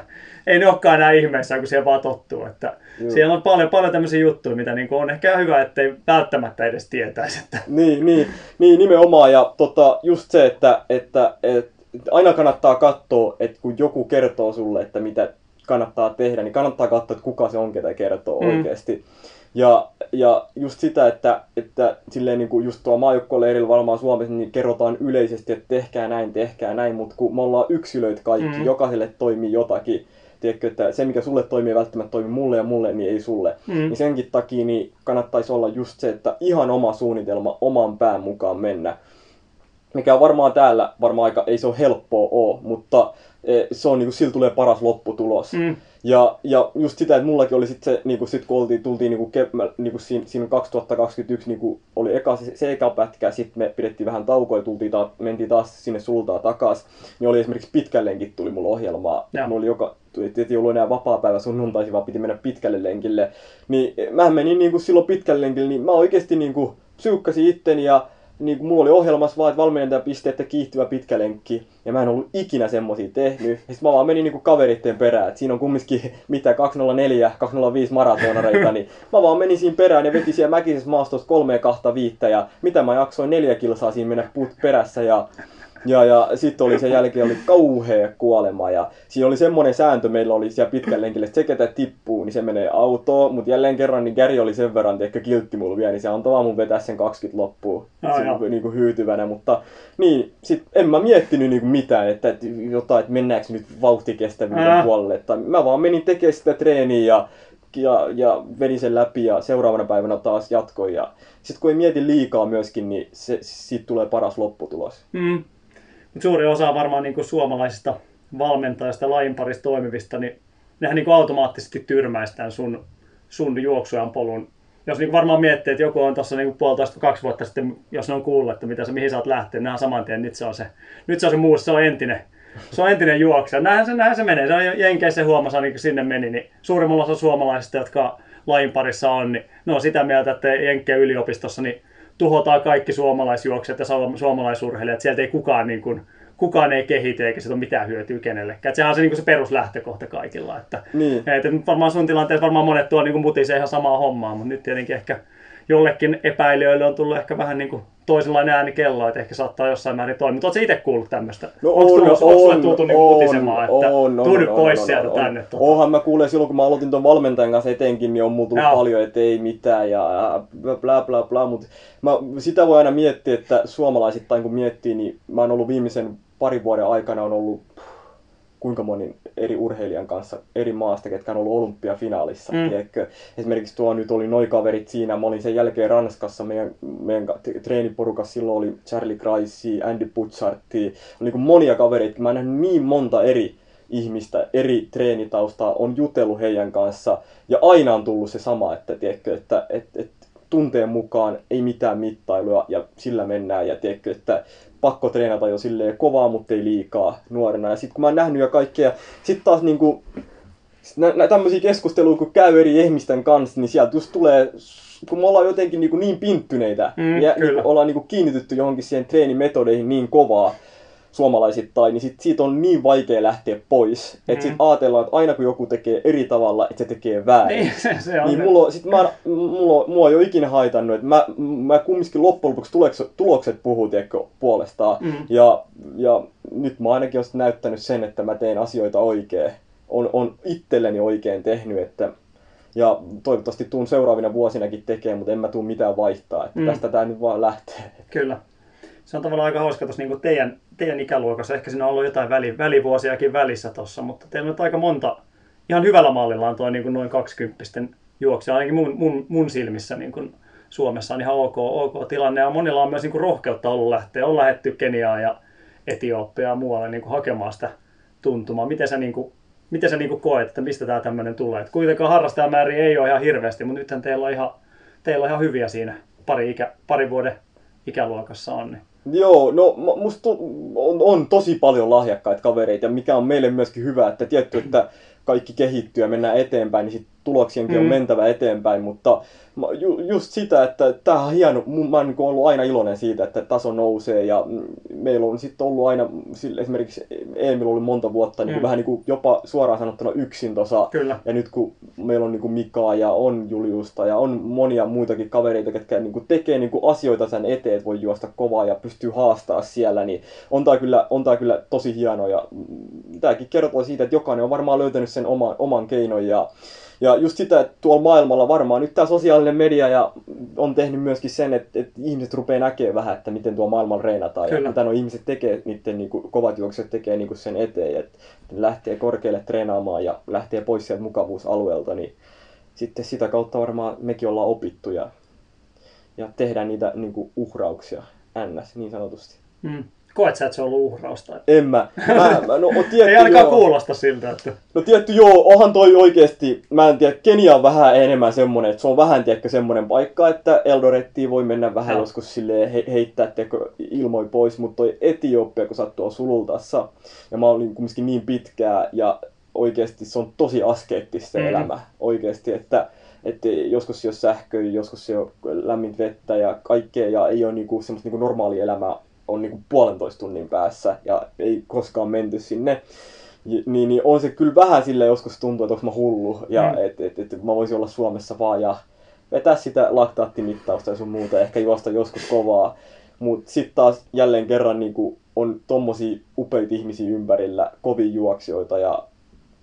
ei ne olekaan enää ihmeessä, kun siellä vaan tottuu. Että siellä on paljon, paljon tämmöisiä juttuja, mitä niin on ehkä hyvä, ettei välttämättä edes tietäisi. Että... Niin, niin, niin, nimenomaan. Ja tota, just se, että, että, että aina kannattaa katsoa, että kun joku kertoo sulle, että mitä kannattaa tehdä, niin kannattaa katsoa, että kuka se on, ketä kertoo mm. oikeasti. Ja, ja just sitä, että, että silleen niin kuin just tuo maajoukkueleirillä varmaan Suomessa niin kerrotaan yleisesti, että tehkää näin, tehkää näin, mutta kun me ollaan yksilöitä kaikki, mm. jokaiselle toimii jotakin, tiedätkö, että se mikä sulle toimii välttämättä toimii mulle ja mulle, niin ei sulle. Mm. Niin senkin takia niin kannattaisi olla just se, että ihan oma suunnitelma, oman pään mukaan mennä. Mikä on varmaan täällä, varmaan aika, ei se ole helppoa ole, mutta e, se on niin kuin, sillä tulee paras lopputulos. Mm. Ja, ja just sitä, että mullakin oli sitten se, niin kuin sit kun oltiin, tultiin niin kuin, niin kuin siinä, siinä 2021 niin kuin oli eka se, se eka pätkä, sitten me pidettiin vähän taukoa ja tultiin taas, mentiin taas sinne sultaa takas. Niin oli esimerkiksi pitkälle lenkit tuli mulla ohjelmaa. Mulla oli joka, ei ollut enää vapaa-päivä sunnuntaisin, vaan piti mennä pitkälle lenkille. Niin mä menin niin kuin silloin pitkälle lenkille, niin mä oikeasti niin kuin psyykkasin itteni ja niin kuin mulla oli ohjelmassa vaan, että valmentaja pisti, että kiihtyvä pitkä lenkki. Ja mä en ollut ikinä semmosia tehnyt. Ja sit mä vaan menin niinku kaveritten perään. Et siinä on kumminkin mitä 204, 205 maratonareita. niin mä vaan menin siinä perään ja veti siellä mäkisessä maastossa kolme kahta viittä. Ja mitä mä jaksoin neljä kilsaa siinä mennä perässä. Ja ja, ja sitten oli sen jälkeen oli kauhea kuolema ja siinä oli semmoinen sääntö meillä oli siellä pitkän lenkillä, että se ketä tippuu, niin se menee autoon, mutta jälleen kerran niin Gary oli sen verran ehkä kiltti mulla vielä, niin se antoi vaan mun vetää sen 20 loppuun no, se, niin kuin hyytyvänä, mutta niin, sit en mä miettinyt niin kuin mitään, että, että jotain, että mennäänkö nyt vauhtikestävyyden puolelle, tai mä vaan menin tekemään sitä treeniä ja ja, ja vedin sen läpi ja seuraavana päivänä taas jatkoin. Ja sitten kun ei mieti liikaa myöskin, niin se, siitä tulee paras lopputulos. Mm. Mutta suuri osa varmaan niin kuin suomalaisista valmentajista, lajin parissa toimivista, niin nehän niin kuin automaattisesti tyrmäisi tämän sun, sun juoksujan polun. Jos niin varmaan miettii, että joku on tuossa niin puolitoista kaksi vuotta sitten, jos ne on kuullut, että mitä se, mihin sä oot lähtenyt, nehän saman tien, nyt se on se, nyt se on se muu, se on entinen, se on entinen juoksija. Näinhän se, näinhän se menee. Se on Jenkeissä huomassa, niin sinne meni, niin suurimmalla osa suomalaisista, jotka lajin parissa on, niin ne on sitä mieltä, että Jenkkien yliopistossa niin tuhotaan kaikki suomalaisjuoksijat ja suomalaisurheilijat. Sieltä ei kukaan, niin kuin, kukaan ei kehity eikä siitä ole mitään hyötyä kenellekään. Et sehän on se, niin kuin se peruslähtökohta kaikilla. Että, niin. että varmaan sun tilanteessa varmaan monet tuo niin mutisee ihan samaa hommaa, mutta nyt tietenkin ehkä jollekin epäilijöille on tullut ehkä vähän niin kuin toisenlainen ääni kello, että ehkä saattaa jossain määrin toimia. Mutta oletko itse kuullut tämmöistä? No onko on, tullut, on, on, tultu niinku on, utisemaan, että on, on, tuu nyt pois on, sieltä on, tänne? Tota. Onhan mä kuulen silloin, kun mä aloitin tuon valmentajan kanssa etenkin, niin on mulla tullut paljon, että ei mitään ja bla bla bla, mutta mä, sitä voi aina miettiä, että suomalaisittain kun miettii, niin mä oon ollut viimeisen parin vuoden aikana on ollut kuinka monin eri urheilijan kanssa eri maasta, ketkä on ollut olympiafinaalissa. Mm. Tiedätkö? Esimerkiksi tuo nyt oli noi kaverit siinä, mä olin sen jälkeen Ranskassa, meidän, meidän ka- t- treeniporukassa silloin oli Charlie Gracie, Andy Butchartti, oli niin monia kavereita, mä nähnyt niin monta eri ihmistä, eri treenitaustaa, on jutellut heidän kanssa, ja aina on tullut se sama, että, tiedätkö, että, että, että tunteen mukaan ei mitään mittailua ja sillä mennään ja tiedätkö, että pakko treenata jo silleen kovaa, mutta ei liikaa nuorena. Ja sitten kun mä oon nähnyt jo kaikkea, sitten taas niinku, nä, nä, tämmöisiä keskusteluja kun käy eri ihmisten kanssa, niin sieltä just tulee, kun me ollaan jotenkin niinku niin pinttyneitä Mm, ja kyllä. niinku ollaan niinku kiinnitytty johonkin siihen treenimetodeihin niin kovaa, suomalaisittain, niin sit siitä on niin vaikea lähteä pois. Mm. Että sit ajatellaan, että aina kun joku tekee eri tavalla, että se tekee väärin. Niin, se, se on. Niin mulla, sit mä, mulla, mua ei ole ikinä haitannut, että mä, mä kumminkin loppujen lopuksi tulokset, tulokset puhuu tiedätkö, puolestaan. Mm. Ja, ja nyt mä ainakin olen näyttänyt sen, että mä teen asioita oikein. On, on itselleni oikein tehnyt, että ja toivottavasti tuun seuraavina vuosinakin tekemään, mutta en mä tuu mitään vaihtaa. Että Mm. mm. Tästä tää nyt vaan lähtee. Kyllä. Se on tavallaan aika hauska tuossa niin teidän, teidän ikäluokassa. Ehkä siinä on ollut jotain väli, välivuosiakin välissä tuossa, mutta teillä on aika monta, ihan hyvällä mallilla on tuo niin kuin noin 20 juoksija, ainakin mun, mun, mun silmissä niin kuin Suomessa on ihan ok, ok tilanne. Ja monilla on myös niin kuin rohkeutta ollut lähteä. On lähetty Keniaan ja Etiopiaan ja muualle niin kuin hakemaan sitä tuntumaa. Miten sä, niin kuin, miten sä niin kuin koet, että mistä tämä tämmöinen tulee? Et kuitenkaan harrastajamääriä ei ole ihan hirveästi, mutta nythän teillä on ihan, teillä on ihan hyviä siinä pari, ikä, pari vuoden ikäluokassa on. Niin. Joo, no musta on, on tosi paljon lahjakkaita kavereita mikä on meille myöskin hyvä, että tietty, että kaikki kehittyy ja mennään eteenpäin, niin sit tuloksienkin mm. on mentävä eteenpäin, mutta ju, just sitä, että tämä on hieno, mä oon niin ollut aina iloinen siitä, että taso nousee ja meillä on sitten ollut aina, esimerkiksi Emil oli monta vuotta niin Mm. mm. vähän niin kuin jopa suoraan sanottuna yksin tuossa ja nyt kun meillä on niinku Mikaa ja on Juliusta ja on monia muitakin kavereita, jotka niinku tekee niinku asioita sen eteen, että voi juosta kovaa ja pystyy haastaa siellä, niin on tää kyllä, on tää kyllä tosi hieno. Ja tämäkin kertoo siitä, että jokainen on varmaan löytänyt sen oman, oman keinon ja ja just sitä, että tuolla maailmalla varmaan nyt tämä sosiaalinen media ja on tehnyt myöskin sen, että, että ihmiset rupeaa näkemään vähän, että miten tuo maailmalla reenataan Kyllä. ja mitä nuo ihmiset tekee, niiden niin kuin, kovat juokset tekee niin kuin sen eteen, että ne lähtee korkealle treenaamaan ja lähtee pois sieltä mukavuusalueelta, niin sitten sitä kautta varmaan mekin ollaan opittu ja, ja tehdään niitä niin kuin, uhrauksia, ns. niin sanotusti. Mm. Koet sä, että se on ollut uhrausta? En mä. mä, mä no, tietty, Ei ainakaan joo. kuulosta siltä, että... No tietty joo, onhan toi oikeesti, mä en tiedä, Kenia on vähän enemmän semmonen, että se on vähän tiedätkö semmonen paikka, että Eldorettiin voi mennä vähän Joo. joskus silleen he, heittää tiedätkö, ilmoi pois, mutta toi Etiopia, kun sattuu sulultassa, ja mä olin kumminkin niin pitkää, ja oikeesti se on tosi askeettista Mhm. elämä, oikeesti, että että joskus ei ole sähköä, joskus ei ole lämmintä vettä ja kaikkea, ja ei ole niinku semmoista niinku normaalia elämää, on niinku puolentoista tunnin päässä, ja ei koskaan menty sinne. Niin, niin on se kyllä vähän sille joskus tuntuu, että onko mä hullu ja Mm. että et, et, mä voisin olla Suomessa vaan ja vetää sitä laktaattimittausta ja sun muuta, ja ehkä juosta joskus kovaa. Mutta sitten taas jälleen kerran niin on tommosia upeita ihmisiä ympärillä, kovia juoksijoita ja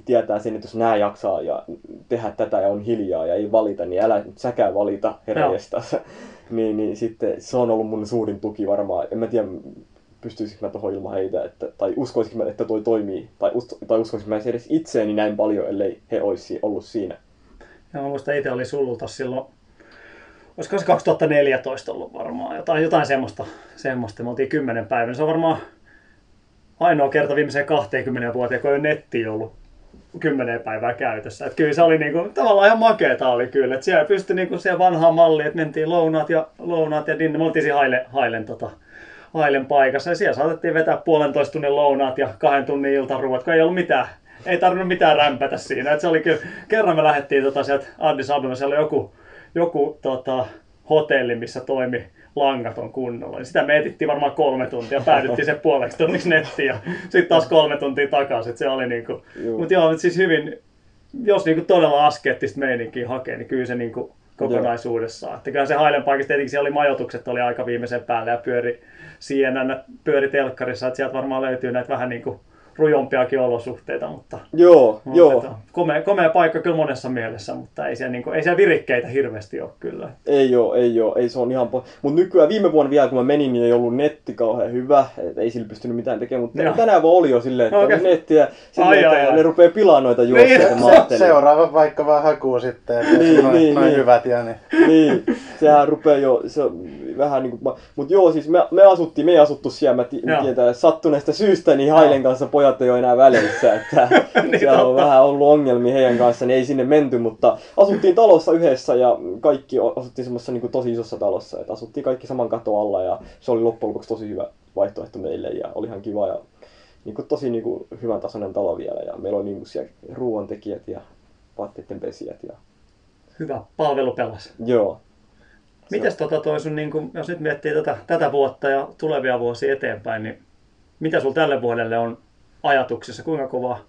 tietää sen, että jos nää jaksaa ja tehdä tätä ja on hiljaa ja ei valita, niin älä nyt säkään valita herjestas. Niin, niin sitten se on ollut mun suurin tuki varmaan. En mä tiedä, pystyisikö mä tuohon ilman heitä, että, tai uskoisinko mä, että toi toimii, tai, tai uskoisinko mä edes itseäni näin paljon, ellei he olisi ollut siinä. Ja mä muistan itse oli sululta silloin, olisiko se 2014 ollut varmaan, jotain, jotain semmoista, semmoista. Me oltiin kymmenen päivän. Se on varmaan ainoa kerta viimeiseen 20 vuoteen, kun ei ole netti ollut kymmenen päivää käytössä. Että kyllä se oli niinku, tavallaan ihan makeeta oli kyllä. Että siellä pystyi niinku siihen vanhaan malliin, että mentiin lounaat ja, lounaat ja dinne. Me oltiin siinä Haile, Hailen, tota, Hailen paikassa ja siellä saatettiin vetää puolentoista tunnin lounaat ja kahden tunnin iltaruuat, kun ei ollut mitään ei tarvinnut mitään rämpätä siinä. Et se oli kyllä, kerran me lähdettiin tota, sieltä Addis Abeba, siellä oli joku, joku tota, hotelli, missä toimi langaton kunnolla. Niin sitä me etittiin varmaan kolme tuntia, päädyttiin se puoleksi tunniksi nettiin ja sitten taas kolme tuntia takaisin. Se oli niinku, mutta joo, mut siis hyvin, jos niinku todella askeettista meininkiä hakee, niin kyllä se niinku kokonaisuudessaan. Että kyllä se Hailen paikassa tietenkin siellä oli majoitukset oli aika viimeisen päälle ja pyöri CNN, pyöri telkkarissa, että sieltä varmaan löytyy näitä vähän niin kuin rujompiakin olosuhteita, mutta, Joo, mutta joo. että komea, komea, paikka kyllä monessa mielessä, mutta ei siellä, niin kuin, ei siellä virikkeitä hirveästi ole kyllä. Ei oo, ei oo, ei se on ihan po... Mut nykyään viime vuonna vielä kun mä menin, niin ei ollut netti kauhean hyvä, et ei sillä pystynyt mitään tekemään, mutta Joo. tänään vaan oli jo silleen, että okay. nettiä, silleen, Ai, että ai, ai. ne rupeaa pilaamaan noita juoksuja, Niin. mä Se, ajattelin. seuraava vaikka vaan hakuu sitten, että Niin, noin, niin, noin niin. hyvät ja niin. niin, sehän rupeaa jo, se on vähän niinku, mä- mut joo siis me, me asuttiin, me ei asuttu siellä, mä Joo. tietää sattuneesta syystä, niin Hailen kanssa pojat ei ole enää väleissä, että Niin, siellä on vähän ollut ongelmia heidän kanssa, niin ei sinne menty, mutta asuttiin talossa yhdessä ja kaikki asuttiin semmoisessa niinku tosi isossa talossa, että asuttiin kaikki saman katon alla ja se oli loppujen lopuksi tosi hyvä vaihtoehto meille ja oli ihan kiva ja niinku tosi niinku hyvän tasoinen talo vielä ja meillä oli niinku siellä ruoantekijät ja vaatteiden pesijät ja Hyvä palvelu pelas. joo. Mites tota toi sun, niin kun, jos nyt miettii tätä, tätä vuotta ja tulevia vuosia eteenpäin, niin mitä sulla tälle vuodelle on ajatuksissa? Kuinka kova,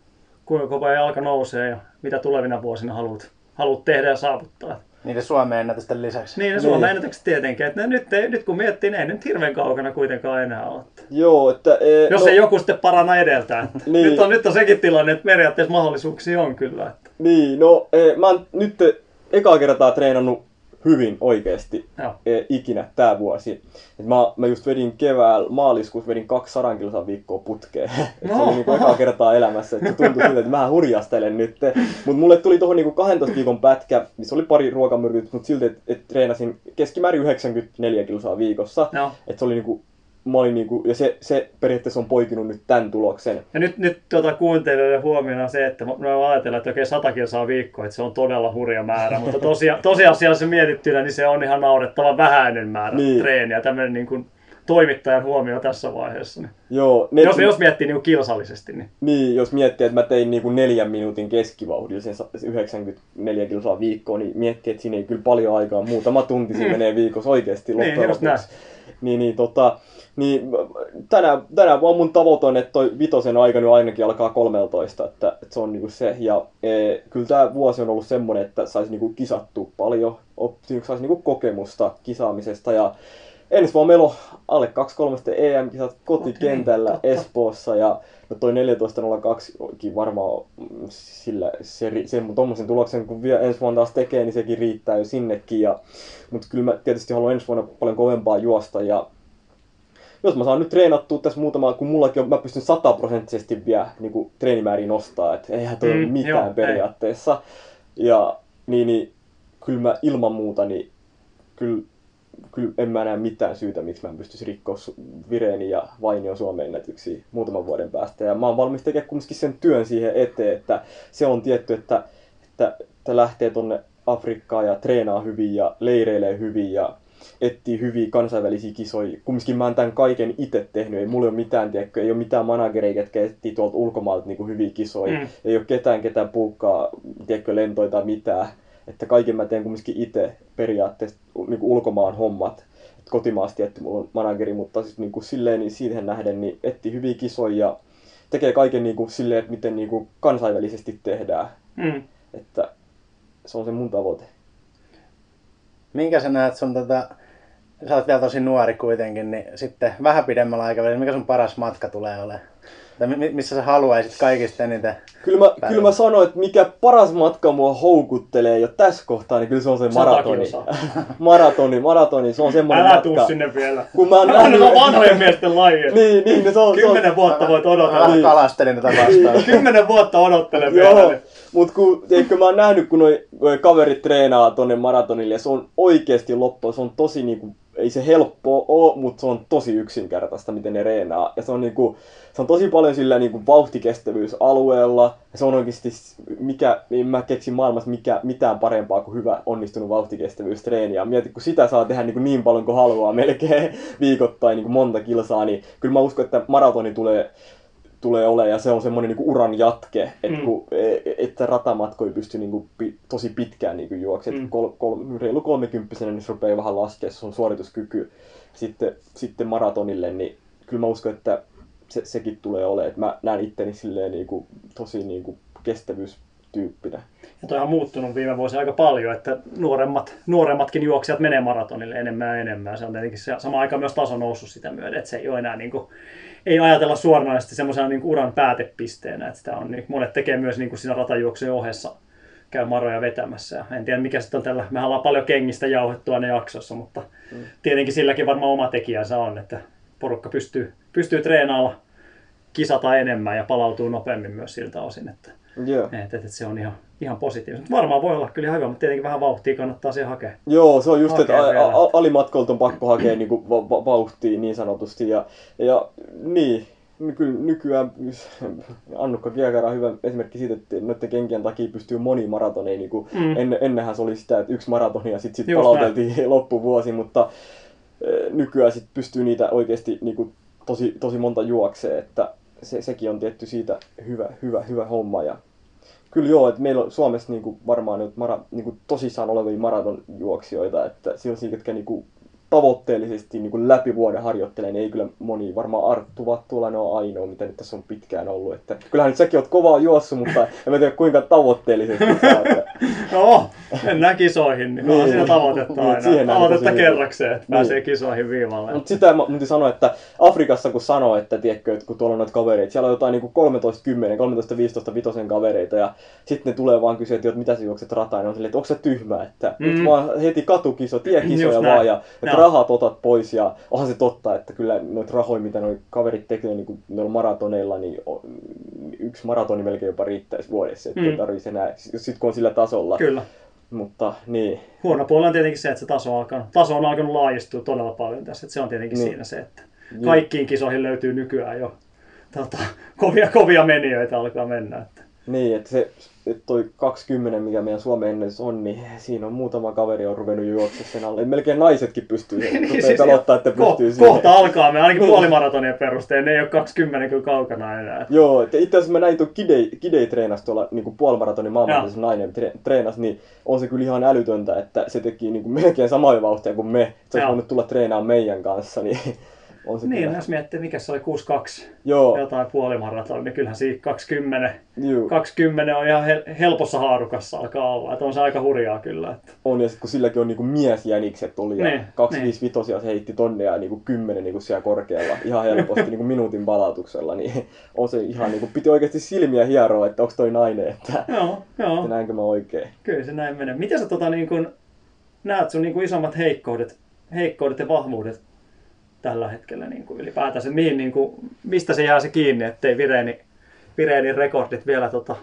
kuinka kova jalka nousee ja mitä tulevina vuosina haluat, haluat tehdä ja saavuttaa? Niiden Suomen ennätysten lisäksi. Niin, ne Niin. Suomen ennätykset tietenkin. Että nyt, nyt kun miettii, ne ei nyt hirveän kaukana kuitenkaan enää ole. Joo, että... E, Jos no, ei joku sitten parana edeltä. Että Niin. nyt, on, nyt on sekin tilanne, että periaatteessa mahdollisuuksia on kyllä. Että. Niin, no e, mä oon nyt ekaa kertaa treenannut hyvin oikeesti Joo. e, ikinä tää vuosi. Et mä, mä just vedin keväällä, maaliskuussa vedin 200 kilsaa viikkoa putkeen. Et se No. oli niinku ekaa kertaa elämässä. Et se tuntui siltä, että mä hurjastelen nyt. Mut mulle tuli tohon niinku 12 viikon pätkä, missä oli pari ruokamyrkyt, mut silti, että et treenasin keskimäärin 94 kilsaa viikossa. Joo. Et se oli niinku, mä olin niinku, ja se, se periaatteessa on poikinut nyt tän tuloksen. Ja nyt, nyt tuota, kuuntelijoiden huomiona se, että me ajatellaan, että okei 100 kilsaa viikkoa, että se on todella hurja määrä, mutta tosia, tosiasiassa mietittynä, niin se on ihan naurettavan vähäinen määrä Niin. niin. treeniä. Tämmöinen niin kuin toimittajan huomio tässä vaiheessa. Niin. Joo, ne, Jos, jos miettii niin kilsallisesti, niin Niin, jos miettii, että mä tein niinku neljän minuutin keskivauhdilla sen sa- 94 kilsaa viikkoa, niin miettii, että siinä ei kyllä paljon aikaa. Muutama tunti siinä menee viikossa oikeasti Niin, loppujen lopuksi. Niin, niin, tota, niin tänään, tänään vaan mun tavoite on, että toi vitosen aika nyt ainakin alkaa 13, että, että se on niinku se. Ja e, kyllä tämä vuosi on ollut semmonen, että saisi niinku kisattua paljon, op, saisi niinku kokemusta kisaamisesta ja ensi vuonna meillä on alle 2-3 EM-kisat kotikentällä totta. Espoossa ja no toi 14.02 varmaan mm, sillä, se, ri- sen tommosen tuloksen kun vielä ensi vuonna taas tekee, niin sekin riittää jo sinnekin. Ja, mutta kyllä mä tietysti haluan ensi vuonna paljon kovempaa juosta ja jos mä saan nyt treenattua tässä muutama, kun mullakin on, mä pystyn sataprosenttisesti vielä niin kuin, treenimääriä nostaa, että eihän toi Mm, mm, mitään joo, joo, ei. periaatteessa. Ja niin, niin kyllä mä ilman muuta, niin kyllä, kyllä en mä näe mitään syytä, miksi mä en pystyisi rikkoa Vireeni ja Vainion Suomen ennätyksiä muutaman vuoden päästä. Ja mä oon valmis tekemään kumminkin sen työn siihen eteen, että se on tietty, että, että, että lähtee tonne Afrikkaan ja treenaa hyvin ja leireilee hyvin ja etsii hyviä kansainvälisiä kisoja. Kumminkin mä oon tämän kaiken itse tehnyt. Ei mulla ole mitään, tiedätkö, ei ole mitään managereita, jotka etsii tuolta ulkomaalta niin hyviä kisoja. Mm. Ei ole ketään, ketään puukkaa, tiedätkö, lentoja tai mitään. Että kaiken mä teen kumminkin itse periaatteessa niin ulkomaan hommat. Et kotimaasta tietty mulla on manageri, mutta siis niin kuin silleen, niin siihen nähden niin etsii hyviä kisoja ja tekee kaiken niin kuin silleen, että miten niin kuin kansainvälisesti tehdään. mm. Että se on se mun tavoite. Minkä sä näet sun tätä, sä oot vielä tosi nuori kuitenkin, niin sitten vähän pidemmällä aikavälillä, mikä sun paras matka tulee olemaan? Tai mi- missä sä haluaisit kaikista eniten? Kyllä mä, kyllä mä sanoin, että mikä paras matka mua houkuttelee jo tässä kohtaa, niin kyllä se on se maratoni. maratoni, maratoni, se on semmoinen Älä matka. tuu sinne vielä. Kun mä oon Älä nähnyt... on vanhojen miesten laji. niin, niin, no se on... se on- Kymmenen vuotta voit odotella. Vähän kalastelin tätä vastaan. Kymmenen vuotta odottelen vielä. Mut kun, tiedätkö, mä oon nähnyt, kun noi, kaverit treenaa tonne maratonille, ja se on oikeesti loppu, se on tosi niinku, ei se helppoa oo, mutta se on tosi yksinkertaista, miten ne reenaa. Ja se on niinku, se on tosi paljon sillä niinku vauhtikestävyysalueella, ja se on oikeasti, mikä, en mä keksin maailmassa mikä, mitään parempaa kuin hyvä onnistunut vauhtikestävyystreeni. Ja mieti, kun sitä saa tehdä niinku niin paljon kuin haluaa, melkein viikoittain niinku monta kilsaa, niin kyllä mä uskon, että maratoni tulee tulee olemaan ja se on semmoinen niinku uran jatke, että Mm. kun, e- että ratamatkoja pystyy niinku pi, tosi pitkään niinku juokset. Mm. Kol, kol, reilu kolmekymppisenä, niin se rupeaa vähän laskea se on suorituskyky sitten, sitten maratonille, niin kyllä mä uskon, että se, sekin tulee olemaan, että mä näen itteni silleen niinku, tosi niinku kestävyystyyppinä. Ja toi on muuttunut viime vuosina aika paljon, että nuoremmat, nuoremmatkin juoksijat menee maratonille enemmän ja enemmän. Se on tietenkin se, sama aika myös taso noussut sitä myöden, että se ei ole enää niin kuin ei ajatella suoranaisesti semmoisena niin uran päätepisteenä, että sitä on, niin monet tekee myös niin kuin siinä ratajuoksujen ohessa käy maroja vetämässä. Ja en tiedä mikä sitten on tällä, me ollaan paljon kengistä jauhettua ne jaksossa, mutta mm. tietenkin silläkin varmaan oma tekijänsä on, että porukka pystyy, pystyy treenaalla kisata enemmän ja palautuu nopeammin myös siltä osin, että, Joo. että, että, että se on ihan, ihan positiivista. Varmaan voi olla kyllä hyvä, mutta tietenkin vähän vauhtia kannattaa siihen hakea. Joo, se on just, että Hakee vielä. a- a- alimatkoilta on pakko hakea niin kuin va- va- vauhtia niin sanotusti. Ja, ja niin, nyky, nykyään Annukka Kiekara on hyvä esimerkki siitä, että noiden kenkien takia pystyy moni maratoni. Niin kuin Mm. en, ennenhän se oli sitä, että yksi maratoni ja sitten sit Just palauteltiin loppuvuosi, mutta eh, nykyään sit pystyy niitä oikeasti niin kuin tosi, tosi monta juoksee, että se, sekin on tietty siitä hyvä, hyvä, hyvä homma. Ja kyllä joo, että meillä on Suomessa niinku varmaan nyt mara, niinku tosissaan olevia maratonjuoksijoita, että sellaisia, jotka niinku tavoitteellisesti niinku läpi vuoden harjoittelee, niin ei kyllä moni, varmaan Arttu Vattulainen on ainoa, mitä nyt tässä on pitkään ollut. Että, kyllähän nyt säkin oot kovaa juossut, mutta en mä tiedä kuinka tavoitteellisesti sä oot. No, mennään kisoihin, niin, niin. on siinä tavoitetta Niin, aina. siihen Tavoitetta kerrakseen, että Niin. pääsee kisoihin viivalle. Mutta sitä mä piti sanoa, että Afrikassa kun sanoo, että tiedätkö, että kun tuolla on noita kavereita, siellä on jotain niinku 13, 10, 13, 15 vitosen kavereita ja sitten ne tulee vaan kysyä, että "Jot, mitä sä juokset rataa, niin on silleen, että onko sä tyhmä, että mm. nyt vaan heti katukiso, tiekisoja vaan ja Joo. Rahat otat pois ja onhan se totta, että kyllä noita rahoja, mitä noi kaverit tekee niin kuin noilla maratoneilla, niin yksi maratoni melkein jopa riittäisi vuodessa, että Mm. ei tarvitsisi enää, sit kun on sillä tasolla. Kyllä. Mutta niin, Huono puoli on tietenkin se, että se taso alkanut, taso on alkanut laajistua todella paljon tässä. Että se on tietenkin Niin. siinä se, että Joo. kaikkiin kisoihin löytyy nykyään jo tota, kovia, kovia menijöitä alkaa mennä. Että. Niin, että se että toi 20, mikä meidän Suomen ennätys on, niin siinä on muutama kaveri on ruvennut juokse sen alle. Melkein naisetkin pystyy. Niin, siis pelottaa, että ko- pystyy siihen. kohta alkaa me, ainakin puolimaratonien perusteella, ne ei ole 20 kyllä kaukana enää. Joo, että itse asiassa mä näin tuon Kidei, Kidei treenasi tuolla niin puolimaratonin maailmantasoisen nainen tre, treenasi, niin on se kyllä ihan älytöntä, että se teki niin kuin melkein samoja vauhtia kuin me. Se olisi voinut tulla treenaamaan meidän kanssa, niin on se Niin, kyllä. jos miettii, mikä se oli 62, Joo, jotain puolimaratonia, niin kyllähän siinä 20, juu, 20 on ihan hel- helpossa haarukassa alkaa olla. Että on se aika hurjaa kyllä. Että. on ja sit kun silläkin on niin kuin miesjänikset ja Niin, 25 niin. se heitti tonne ja niin kuin 10 niin kuin siellä korkealla ihan helposti niin kuin minuutin palautuksella, niin on se ihan niin kuin, piti oikeasti silmiä hieroa, että onko toi nainen, että, Joo, joo. että näinkö mä oikein. Kyllä se näin menee. Miten sä tota, niin kun, näet sun niin kun isommat heikkoudet, heikkoudet ja vahvuudet tällä hetkellä niin kun ylipäätänsä? Mihin, niin kun, mistä se jää se kiinni, ettei Vireeni, Vireenin rekordit vielä tota,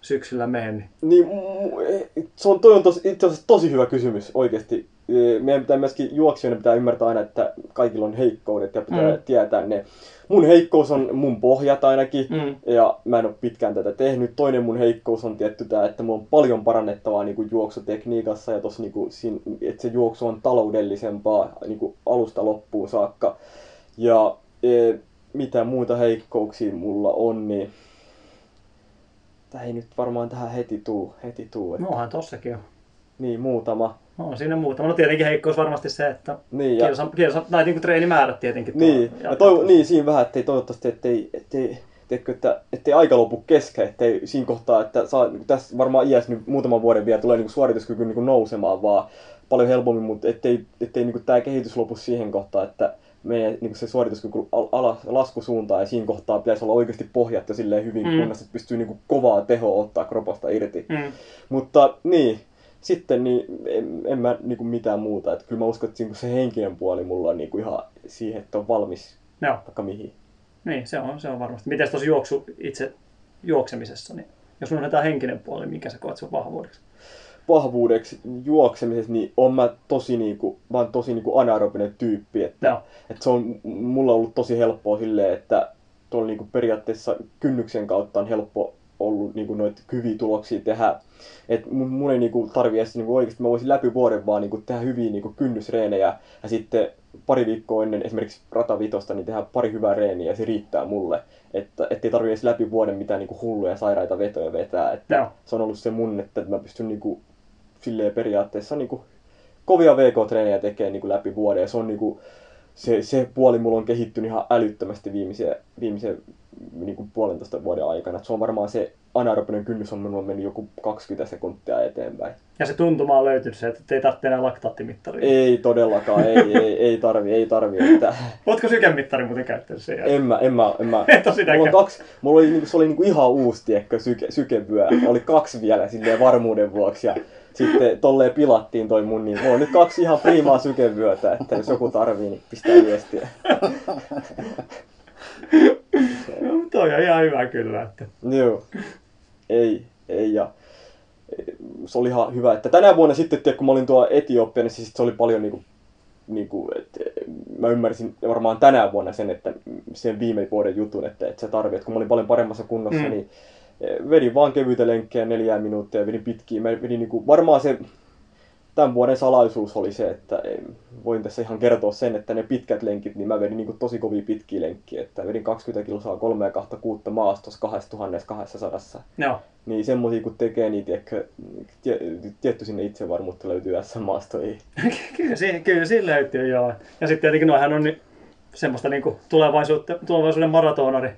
syksyllä mene? Niin. Niin, mu- se on, toi on tos, itse asiassa tosi hyvä kysymys oikeasti. E, Meidän pitää myöskin juoksijoina pitää ymmärtää aina, että kaikilla on heikkoudet ja pitää Mm. mm. tietää ne. Mun heikkous on mun pohjat ainakin, Mm. ja mä en ole pitkään tätä tehnyt. Toinen mun heikkous on tietty tää, että mulla on paljon parannettavaa niin kuin juoksutekniikassa ja tossa, niin kuin, että se juoksu on taloudellisempaa niin kuin alusta loppuun saakka. Ja e, mitä muuta heikkouksia mulla on, niin Tää ei nyt varmaan tähän heti tuu, heti tuu. No onhan tossakin jo. Niin, muutama. No, on siinä muutama. No tietenkin heikkous varmasti se, että Niin, ja, kilsa, kilsa, tai niin kuin treenimäärät tietenkin. niin, ja toivo, niin, siinä vähän, ettei toivottavasti, ettei, ettei, tiedätkö, että, ettei aika lopu kesken, ettei siinä kohtaa, että saa, niin tässä varmaan iässä nyt muutaman vuoden vielä tulee niin kuin suorituskyky niin kuin nousemaan vaan paljon helpommin, mutta ettei, ettei niin kuin tämä kehitys lopu siihen kohtaan, että meidän niin se suorituskyky al- alas, laskusuuntaan ja siinä kohtaa pitäisi olla oikeasti pohjat jo silleen hyvin Mm. mm. kunnossa, että pystyy niin kuin kovaa tehoa ottaa kropasta irti. Mm. Mutta niin, sitten niin en, en mä niinku mitään muuta. Että kyllä mä uskon, että niinku se henkinen puoli mulla on niinku ihan siihen, että on valmis Joo, vaikka mihin. niin se on, se on varmasti. Miten tuossa juoksu itse juoksemisessa, niin jos unohdetaan henkinen puoli, mikä sä koet sun vahvuudeksi? Vahvuudeksi juoksemisessa, niin on mä tosi niinku, mä oon tosi niinku anaerobinen tyyppi, että, että se on mulla ollut tosi helppoa silleen, että tuolla niinku periaatteessa kynnyksen kautta on helppo ollut niinku noita hyviä tuloksia tehdä. Et mun, mun ei niinku tarvi edes niinku oikeasti, mä voisin läpi vuoden vaan niinku tehdä hyviä niinku kynnysreenejä ja sitten pari viikkoa ennen esimerkiksi ratavitosta niin tehdä pari hyvää reeniä ja se riittää mulle. Että ettei tarvi edes läpi vuoden mitään niinku hulluja sairaita vetoja vetää. Että Joo. se on ollut se mun, että mä pystyn niinku silleen periaatteessa niinku kovia VK-treenejä tekee niinku läpi vuoden ja se on niinku se, se puoli mulla on kehittynyt ihan älyttömästi viimeisen niin kuin puolentoista vuoden aikana. Et se on varmaan se anaerobinen kynnys on minulla mennyt joku 20 sekuntia eteenpäin. Ja se tuntuma on löytynyt se, että ei tarvitse enää laktaattimittaria. Ei todellakaan, ei, ei, ei tarvi, ei tarvi. Että Oletko sykemittari muuten käyttänyt sen jälkeen? en mä, en mä, en mä. Et mulla on kaksi, mulla oli, niinku, se oli niinku ihan uusi, tiedätkö, syke, sykevyö. Oli kaksi vielä silleen varmuuden vuoksi. Ja sitten tolleen pilattiin toi mun, niin mulla on nyt kaksi ihan priimaa sykevyötä, että jos joku tarvii, niin pistää viestiä. No, toi on ihan hyvä kyllä. Että... Joo. Ei, ei ja se oli ihan hyvä, että tänä vuonna sitten, tiedä, kun mä olin tuolla Etiopiassa, niin sit se oli paljon niinku, niinku, että mä ymmärsin varmaan tänä vuonna sen, että sen viime vuoden jutun, että, että se tarvii, että kun mä olin paljon paremmassa kunnossa, Mm. niin eh, vedin vaan kevyitä lenkkejä neljää minuuttia ja vedin pitkiä. Mä vedin niinku, varmaan se tämän vuoden salaisuus oli se, että voin tässä ihan kertoa sen, että ne pitkät lenkit, niin mä vedin niinku tosi kovia pitkiä lenkkiä, että vedin 20 kilsaa 3 ja 2 kuutta maastossa 2200. Joo. Niin semmoisia kun tekee, niin tiedätkö, tie, tietty sinne itsevarmuutta löytyy SM-maastoihin. kyllä, siinä, kyllä siinä löytyy joo. Ja sitten tietenkin noihän on ni, semmoista tulevaisuutta, tulevaisuuden maratonari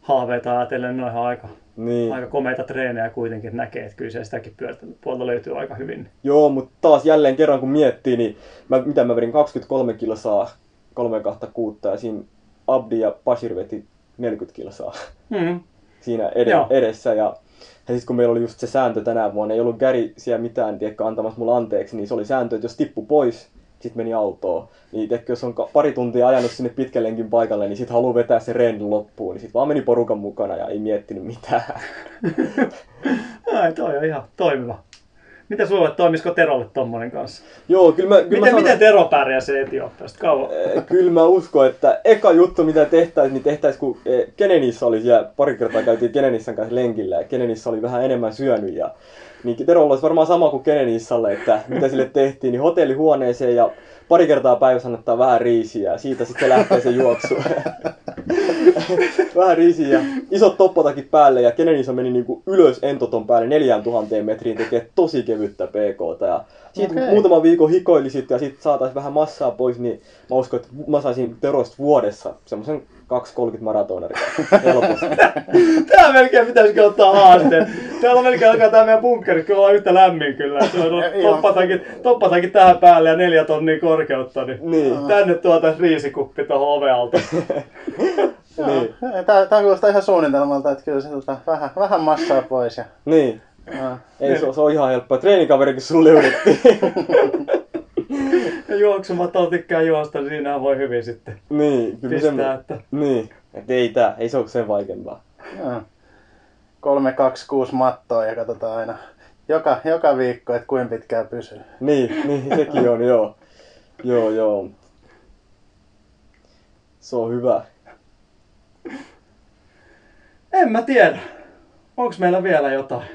haaveita ajatellen, ihan aika, Niin. aika komeita treenejä kuitenkin, että näkee, että kyllä se sitäkin puolta löytyy aika hyvin. Joo, mutta taas jälleen kerran kun miettii, niin mä, mitä mä vedin 23 kilsaa 3 kahta kuutta ja siinä Abdi ja Bashir veti 40 kilsaa Mm. siinä ed- Joo. edessä. Ja, ja sitten kun meillä oli just se sääntö tänä vuonna, ei ollut Gary siellä mitään tiedätkö, antamassa mulle anteeksi, niin se oli sääntö, että jos tippu pois, sitten meni autoon. Niin tiedätkö, jos on pari tuntia ajanut sinne pitkän lenkin paikalle, niin sitten haluaa vetää se reenin loppuun, niin sitten vaan meni porukan mukana ja ei miettinyt mitään. Ai, toi on ihan toimiva. Mitä sulle, toimisiko Terolle tommonen kanssa? Joo, kyllä mä, kyllä Miten, mä sanon- miten Tero pärjää se Etiopiasta? Kauan? Eh, Kyllä mä uskon, että eka juttu mitä tehtäisiin, niin tehtäisiin kun eh, Kenenissä oli siellä, pari kertaa käytiin Kenenissan kanssa lenkillä ja Kenenissä oli vähän enemmän syönyt ja niin Terolla olisi varmaan sama kuin Kenenissalle, että mitä sille tehtiin, niin hotellihuoneeseen ja pari kertaa päivässä annettaa vähän riisiä ja siitä sitten lähtee se juoksu. vähän riisiä isot toppatakit päälle ja Kenenissä meni niinku ylös entoton päälle 4000 metriin tekee tosi kevyttä PKta ja Okei. okay. muutaman viikon hikoilisit ja sitten saataisiin vähän massaa pois, niin mä uskon, että mä saisin Terosta vuodessa semmoisen 2-30 maratonaria helposti. Tää melkein pitäisikö ottaa haasteen. Täällä on melkein alkaa tää meidän bunkkeri, kyllä on yhtä lämmin kyllä. Toppatakin, toppatakin tähän päälle ja neljä tonnia korkeutta, niin, Niin. tänne tuota riisikuppi tuohon ove alta. niin, Tää, tää kuulostaa ihan suunnitelmalta, että kyllä se tota, vähän, vähän massaa pois. Ja, niin. ja, Ei, se, se on ihan helppoa. Treenikaverikin sun löydettiin. Ja juoksumatta tykkää juosta, niin siinähän voi hyvin sitten niin, kyllä pistää. semmo... Että... Niin. Et ei tää, ei se ole sen vaikeampaa. ja. 3, 2, 6 mattoa ja katsotaan aina joka, joka viikko, että kuinka pitkään pysyy. Niin, niin sekin on, joo. Joo, joo. Se on hyvä. En mä tiedä. Onks meillä vielä jotain?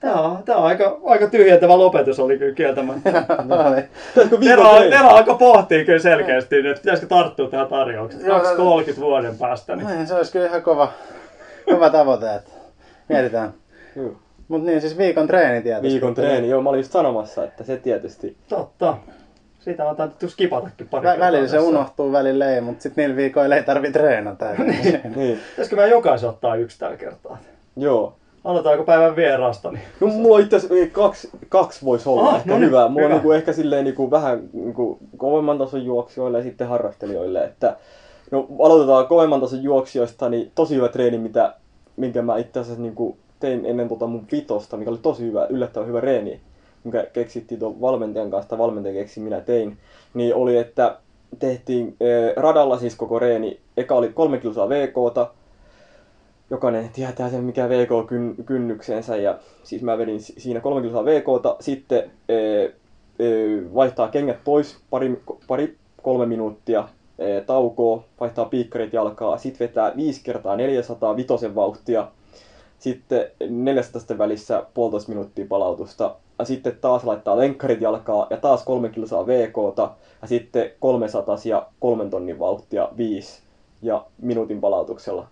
Tää on, tää on aika, aika tyhjentävä lopetus oli kyllä kieltämättä. Tero, treeni? Tero alkoi pohtia kyllä selkeästi, nyt, että pitäisikö tarttua tähän tarjoukseen. Joo, 230 vuoden päästä. Niin. Niin, se olisi kyllä ihan kova, kova tavoite, että mietitään. Joo. Mut niin, siis viikon treeni tietysti. Viikon treeni, joo, mä olin just sanomassa, että se tietysti. Totta. Siitä on taitettu skipatakin pari Vä- kertaa välillä se unohtuu, välillä ei, mutta sitten niillä viikoilla ei tarvi treenata. Niin, Pitäisikö meidän jokaisen ottaa yksi tällä kertaa? joo. Aloitetaanko päivän vierasta? Niin... No mulla on itse asiassa kaksi, kaksi voisi olla Ah, ehkä no niin, hyvä. Mulla hyvä. on niinku ehkä silleen niinku vähän niinku kovemman tason juoksijoille ja sitten harrastelijoille. Että, no aloitetaan kovemman tason juoksijoista, niin tosi hyvä treeni, mitä, minkä mä itse asiassa niinku tein ennen tota mun vitosta, mikä oli tosi hyvä, yllättävän hyvä reeni, mikä keksittiin tuon valmentajan kanssa, tai valmentaja keksi, minä tein, niin oli, että tehtiin eh, radalla siis koko reeni. Eka oli kolme kilsaa VKta, jokainen tietää sen, mikä VK-kynnyksensä. Ja siis mä vedin si- siinä kolme kilsaa VKta, sitten ee, ee, vaihtaa kengät pois pari, pari kolme minuuttia, ee, taukoa, vaihtaa piikkarit jalkaa, sitten vetää 5 kertaa 400 vitosen vauhtia, sitten 400 välissä puolitoista minuuttia palautusta, ja sitten taas laittaa lenkkarit jalkaa ja taas kolme kilsaa VKta, ja sitten 300 ja kolmen tonnin vauhtia 5 ja minuutin palautuksella.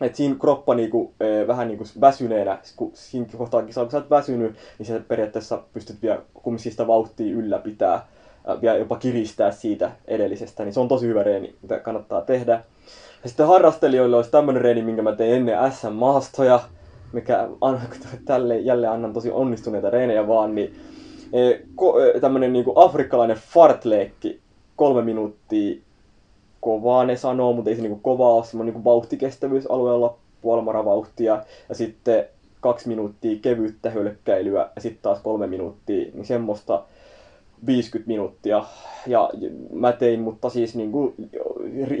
Et siinä kroppa niinku, e, vähän niinku väsyneenä, kun siinä kohtaa kisaa, kun sä oot väsynyt, niin sä periaatteessa pystyt vielä kumminkin sitä vauhtia ylläpitää. vielä jopa kiristää siitä edellisestä, niin se on tosi hyvä reeni, mitä kannattaa tehdä. Ja sitten harrastelijoille olisi tämmöinen reeni, minkä mä tein ennen SM-maastoja, mikä tälle jälleen annan tosi onnistuneita reenejä vaan, niin e, e, tämmönen niinku afrikkalainen fartleekki, kolme minuuttia kovaa ne sanoo, mutta ei se niinku kovaa ole, semmoinen niinku vauhtikestävyysalueella puolimaravauhtia ja sitten kaksi minuuttia kevyttä hölkkäilyä ja sitten taas kolme minuuttia, niin semmoista 50 minuuttia. Ja mä tein, mutta siis niin kuin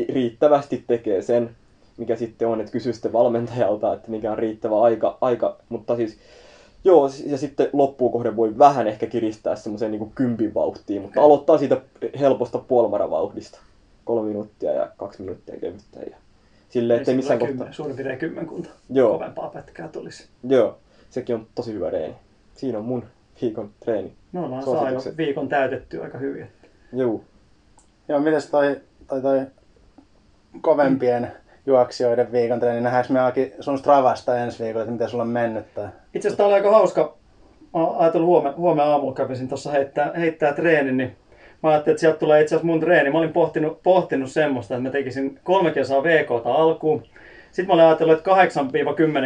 riittävästi tekee sen, mikä sitten on, että kysy sitten valmentajalta, että mikä on riittävä aika, aika mutta siis Joo, ja sitten loppuun kohden voi vähän ehkä kiristää semmoiseen niin kympin vauhtiin, mutta aloittaa siitä helposta puolimaravauhdista. Kolme minuuttia ja kaksi minuuttia kevyttä. Ja silleen, ettei missään kohtaa. Suurin piirtein kymmenkunta Joo. kovempaa pätkää tulisi. Joo, sekin on tosi hyvä reeni. Siinä on mun viikon treeni. No ollaan saa jo viikon täytetty aika hyvin. Joo. Joo, mitäs toi, toi, toi kovempien juoksijoiden viikon treeni? Nähdäänkö me Aki sun Stravasta ensi viikolla, että miten sulla on mennyt? Tai... Itse asiassa tää oli aika hauska. Mä ajatellut huomenna, huomenna aamulla kävisin tuossa heittää, heittää treenin, niin mä ajattelin, että sieltä tulee itse asiassa mun treeni. Mä olin pohtinut, pohtinut semmoista, että mä tekisin kolme kertaa VKta alkuun. Sitten mä olin ajatellut, että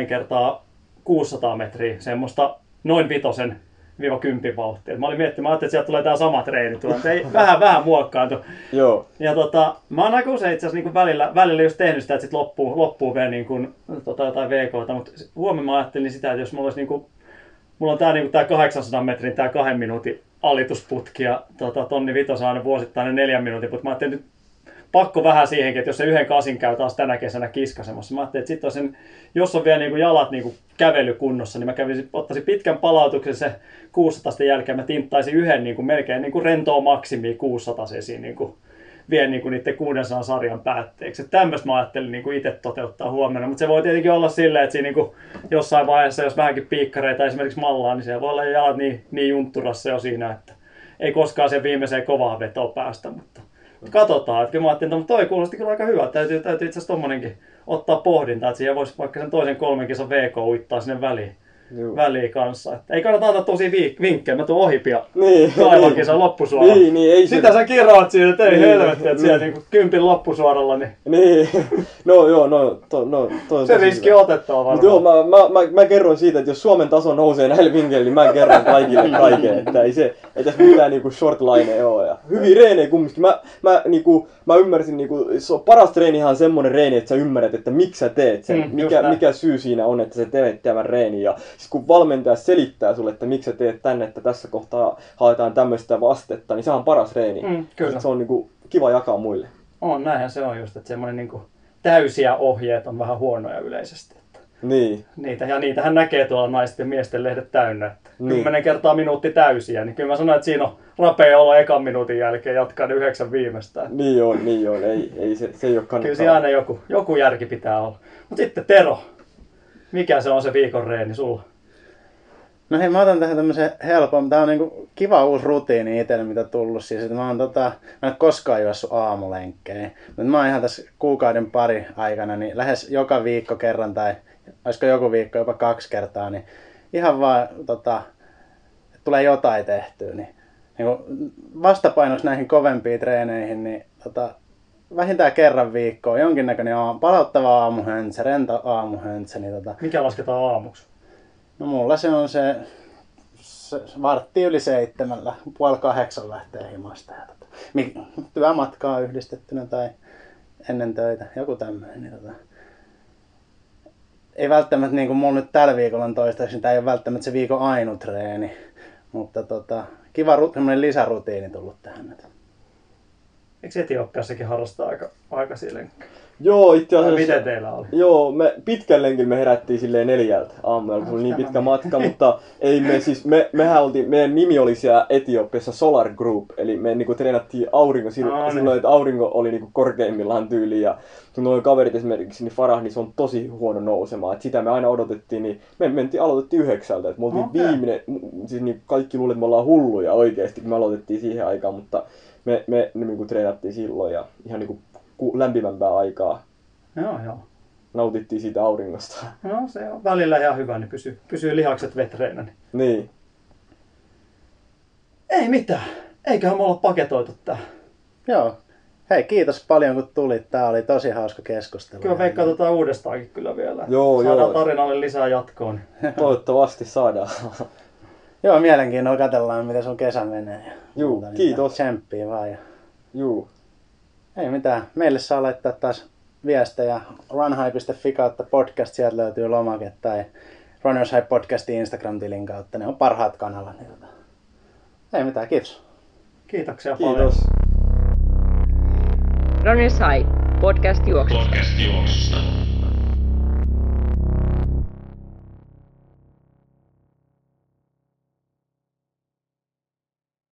8-10 kertaa 600 metriä, semmoista noin vitosen viiva kympin vauhtia. Mä olin miettinyt, mä ajattelin, että sieltä tulee tämä sama treeni. Ei, vähän, vähän muokkaantu. Joo. Ja tota, mä oon aika usein itse asiassa niin välillä, välillä just tehnyt sitä, että sit loppuu, loppuu vielä niin kuin, tota, jotain VKta, mutta huomenna mä ajattelin sitä, että jos mulla olisi niin kuin, mulla on tää, niin kuin, tää 800 metrin, tää kahden minuutin alitusputki ja tota, tonni vitosa aina vuosittainen neljän minuutin, mutta mä ajattelin nyt pakko vähän siihenkin, että jos se yhden kasin käy taas tänä kesänä kiskasemassa. Mä ajattelin, että sit on sen, jos on vielä niin kuin jalat niin kuin kävelykunnossa, niin mä kävisin, ottaisin pitkän palautuksen se 600 jälkeen, mä tinttaisin yhden niin kuin melkein niin kuin rentoa maksimiin 600 esiin niin kuin vien niin kuin niiden 600 sarjan päätteeksi. Että tämmöistä mä ajattelin niin kuin itse toteuttaa huomenna, mutta se voi tietenkin olla silleen, että siinä niin kuin jossain vaiheessa, jos vähänkin piikkareita esimerkiksi mallaa, niin se voi olla jalat niin, niin juntturassa jo siinä, että ei koskaan sen viimeiseen kovaan vetoon päästä, mutta katsotaan. Että mä ajattelin, että toi kuulosti kyllä aika hyvä. Täytyy, täytyy itse asiassa tommonenkin ottaa pohdintaa, että siihen voisi vaikka sen toisen kolmen kisan VK uittaa sinne väliin. Juu. väliin kanssa. Että ei kannata antaa tosi vinkkejä, mä tuun ohi pian. Niin. Kaivankisa loppusuoralla. Niin, niin, ei Sitä sä kirjoat siinä, että ei niin, helvetti, että niin. siellä niinku kympin loppusuoralla. Niin, niin. no joo, no, to, no to, Se riski otettava varmaan. joo, mä, mä, mä, mä, kerron siitä, että jos Suomen taso nousee näillä vinkkeillä, niin mä kerron kaikille kaiken. Että ei se, ei tässä mitään niinku shortline ole. Ja hyviä reenejä kumminkin. Mä, mä, niinku, mä ymmärsin, niinku, se on paras treenihan semmonen reeni, että sä ymmärrät, että miksi sä teet sen. Mm, mikä, mikä syy siinä on, että sä teet tämän reenin. Ja siis kun valmentaja selittää sulle, että miksi sä teet tänne, että tässä kohtaa haetaan tämmöistä vastetta, niin se on paras reeni. Mm, kyllä. Se on niinku kiva jakaa muille. On, näinhän se on just, että semmoinen niinku täysiä ohjeet on vähän huonoja yleisesti. Että niin. Niitä, ja niitähän näkee tuolla naisten ja miesten lehdet täynnä. Että niin. Kymmenen kertaa minuutti täysiä, niin kyllä mä sanoin, että siinä on rapea olla ekan minuutin jälkeen jatkaa ne yhdeksän viimeistään. Niin on, niin on. Ei, ei se, se ei ole kannattaa. Kyllä siinä aina joku, joku järki pitää olla. Mutta sitten Tero, mikä se on se viikon reeni sulla? No hei, mä otan tähän tämmöisen helpon. Tää on niinku kiva uusi rutiini itselle, mitä tullut. Siis, että mä oon tota, mä en koskaan juossut aamulenkkejä. Mutta mä oon ihan tässä kuukauden pari aikana, niin lähes joka viikko kerran tai olisiko joku viikko jopa kaksi kertaa, niin ihan vaan tota, tulee jotain tehtyä. Niin, niin vastapainoksi näihin kovempiin treeneihin, niin tota, vähintään kerran viikkoon jonkinnäköinen aam, palauttava aamuhöntsä, rento aamuhöntsä. Niin tota, Mikä lasketaan aamuksi? No mulla se on se, se vartti yli seitsemällä, puoli kahdeksan lähtee himasta. Ja tota, työmatkaa yhdistettynä tai ennen töitä, joku tämmöinen. Niin tota, ei välttämättä, niin kuin mulla nyt tällä viikolla on toistaiseksi, tämä ei ole välttämättä se viikon ainut treeni, mutta tota, kiva lisärutiini tullut tähän. Eikö Etiopiassakin harrastaa aika, aika silleen Joo, itse asiassa. miten teillä oli? Joo, me pitkän lenkillä me herättiin silleen neljältä aamulla, kun oli niin pitkä matka, mutta ei me siis, me, mehän oltiin, meidän nimi oli siellä Etiopiassa Solar Group, eli me niinku treenattiin aurinko silloin, Aa, niin. silloin että aurinko oli niinku korkeimmillaan tyyli ja kun noin kaverit esimerkiksi, niin Farah, niin se on tosi huono nousemaan, että sitä me aina odotettiin, niin me mentiin, aloitettiin yhdeksältä, että me oltiin Okei. viimeinen, siis niin kaikki luulivat, että me ollaan hulluja oikeasti, kun me aloitettiin siihen aikaan, mutta me, me, me niinku treenattiin silloin ja ihan niinku ku- lämpimämpää aikaa Joo, joo. nautittiin siitä auringosta. No se on välillä ihan hyvä, niin pysyy, pysyy lihakset vetreinä. Niin. Niin. Ei mitään. eiköhän me olla paketoitu tää. Joo. Hei, kiitos paljon kun tulit. Tää oli tosi hauska keskustelu. Kyllä Veikka tota uudestaankin kyllä vielä. Joo, Saadaan joo. tarinalle lisää jatkoon. Toivottavasti saadaan. Joo, mielenkiinnolla katsellaan, miten sun kesä menee. ja Juu, muuta, kiitos. Tsemppiä vaan. Ja... Juu. Ei mitään. Meille saa laittaa taas viestejä runhigh.fi kautta podcast, sieltä löytyy lomake tai Runners High podcastin Instagram-tilin kautta. Ne on parhaat kanavat. Niin tota. Ei mitään, kiitos. Kiitoksia paljon. Kiitos. Runners High, podcast juoksusta. Podcast juoksusta.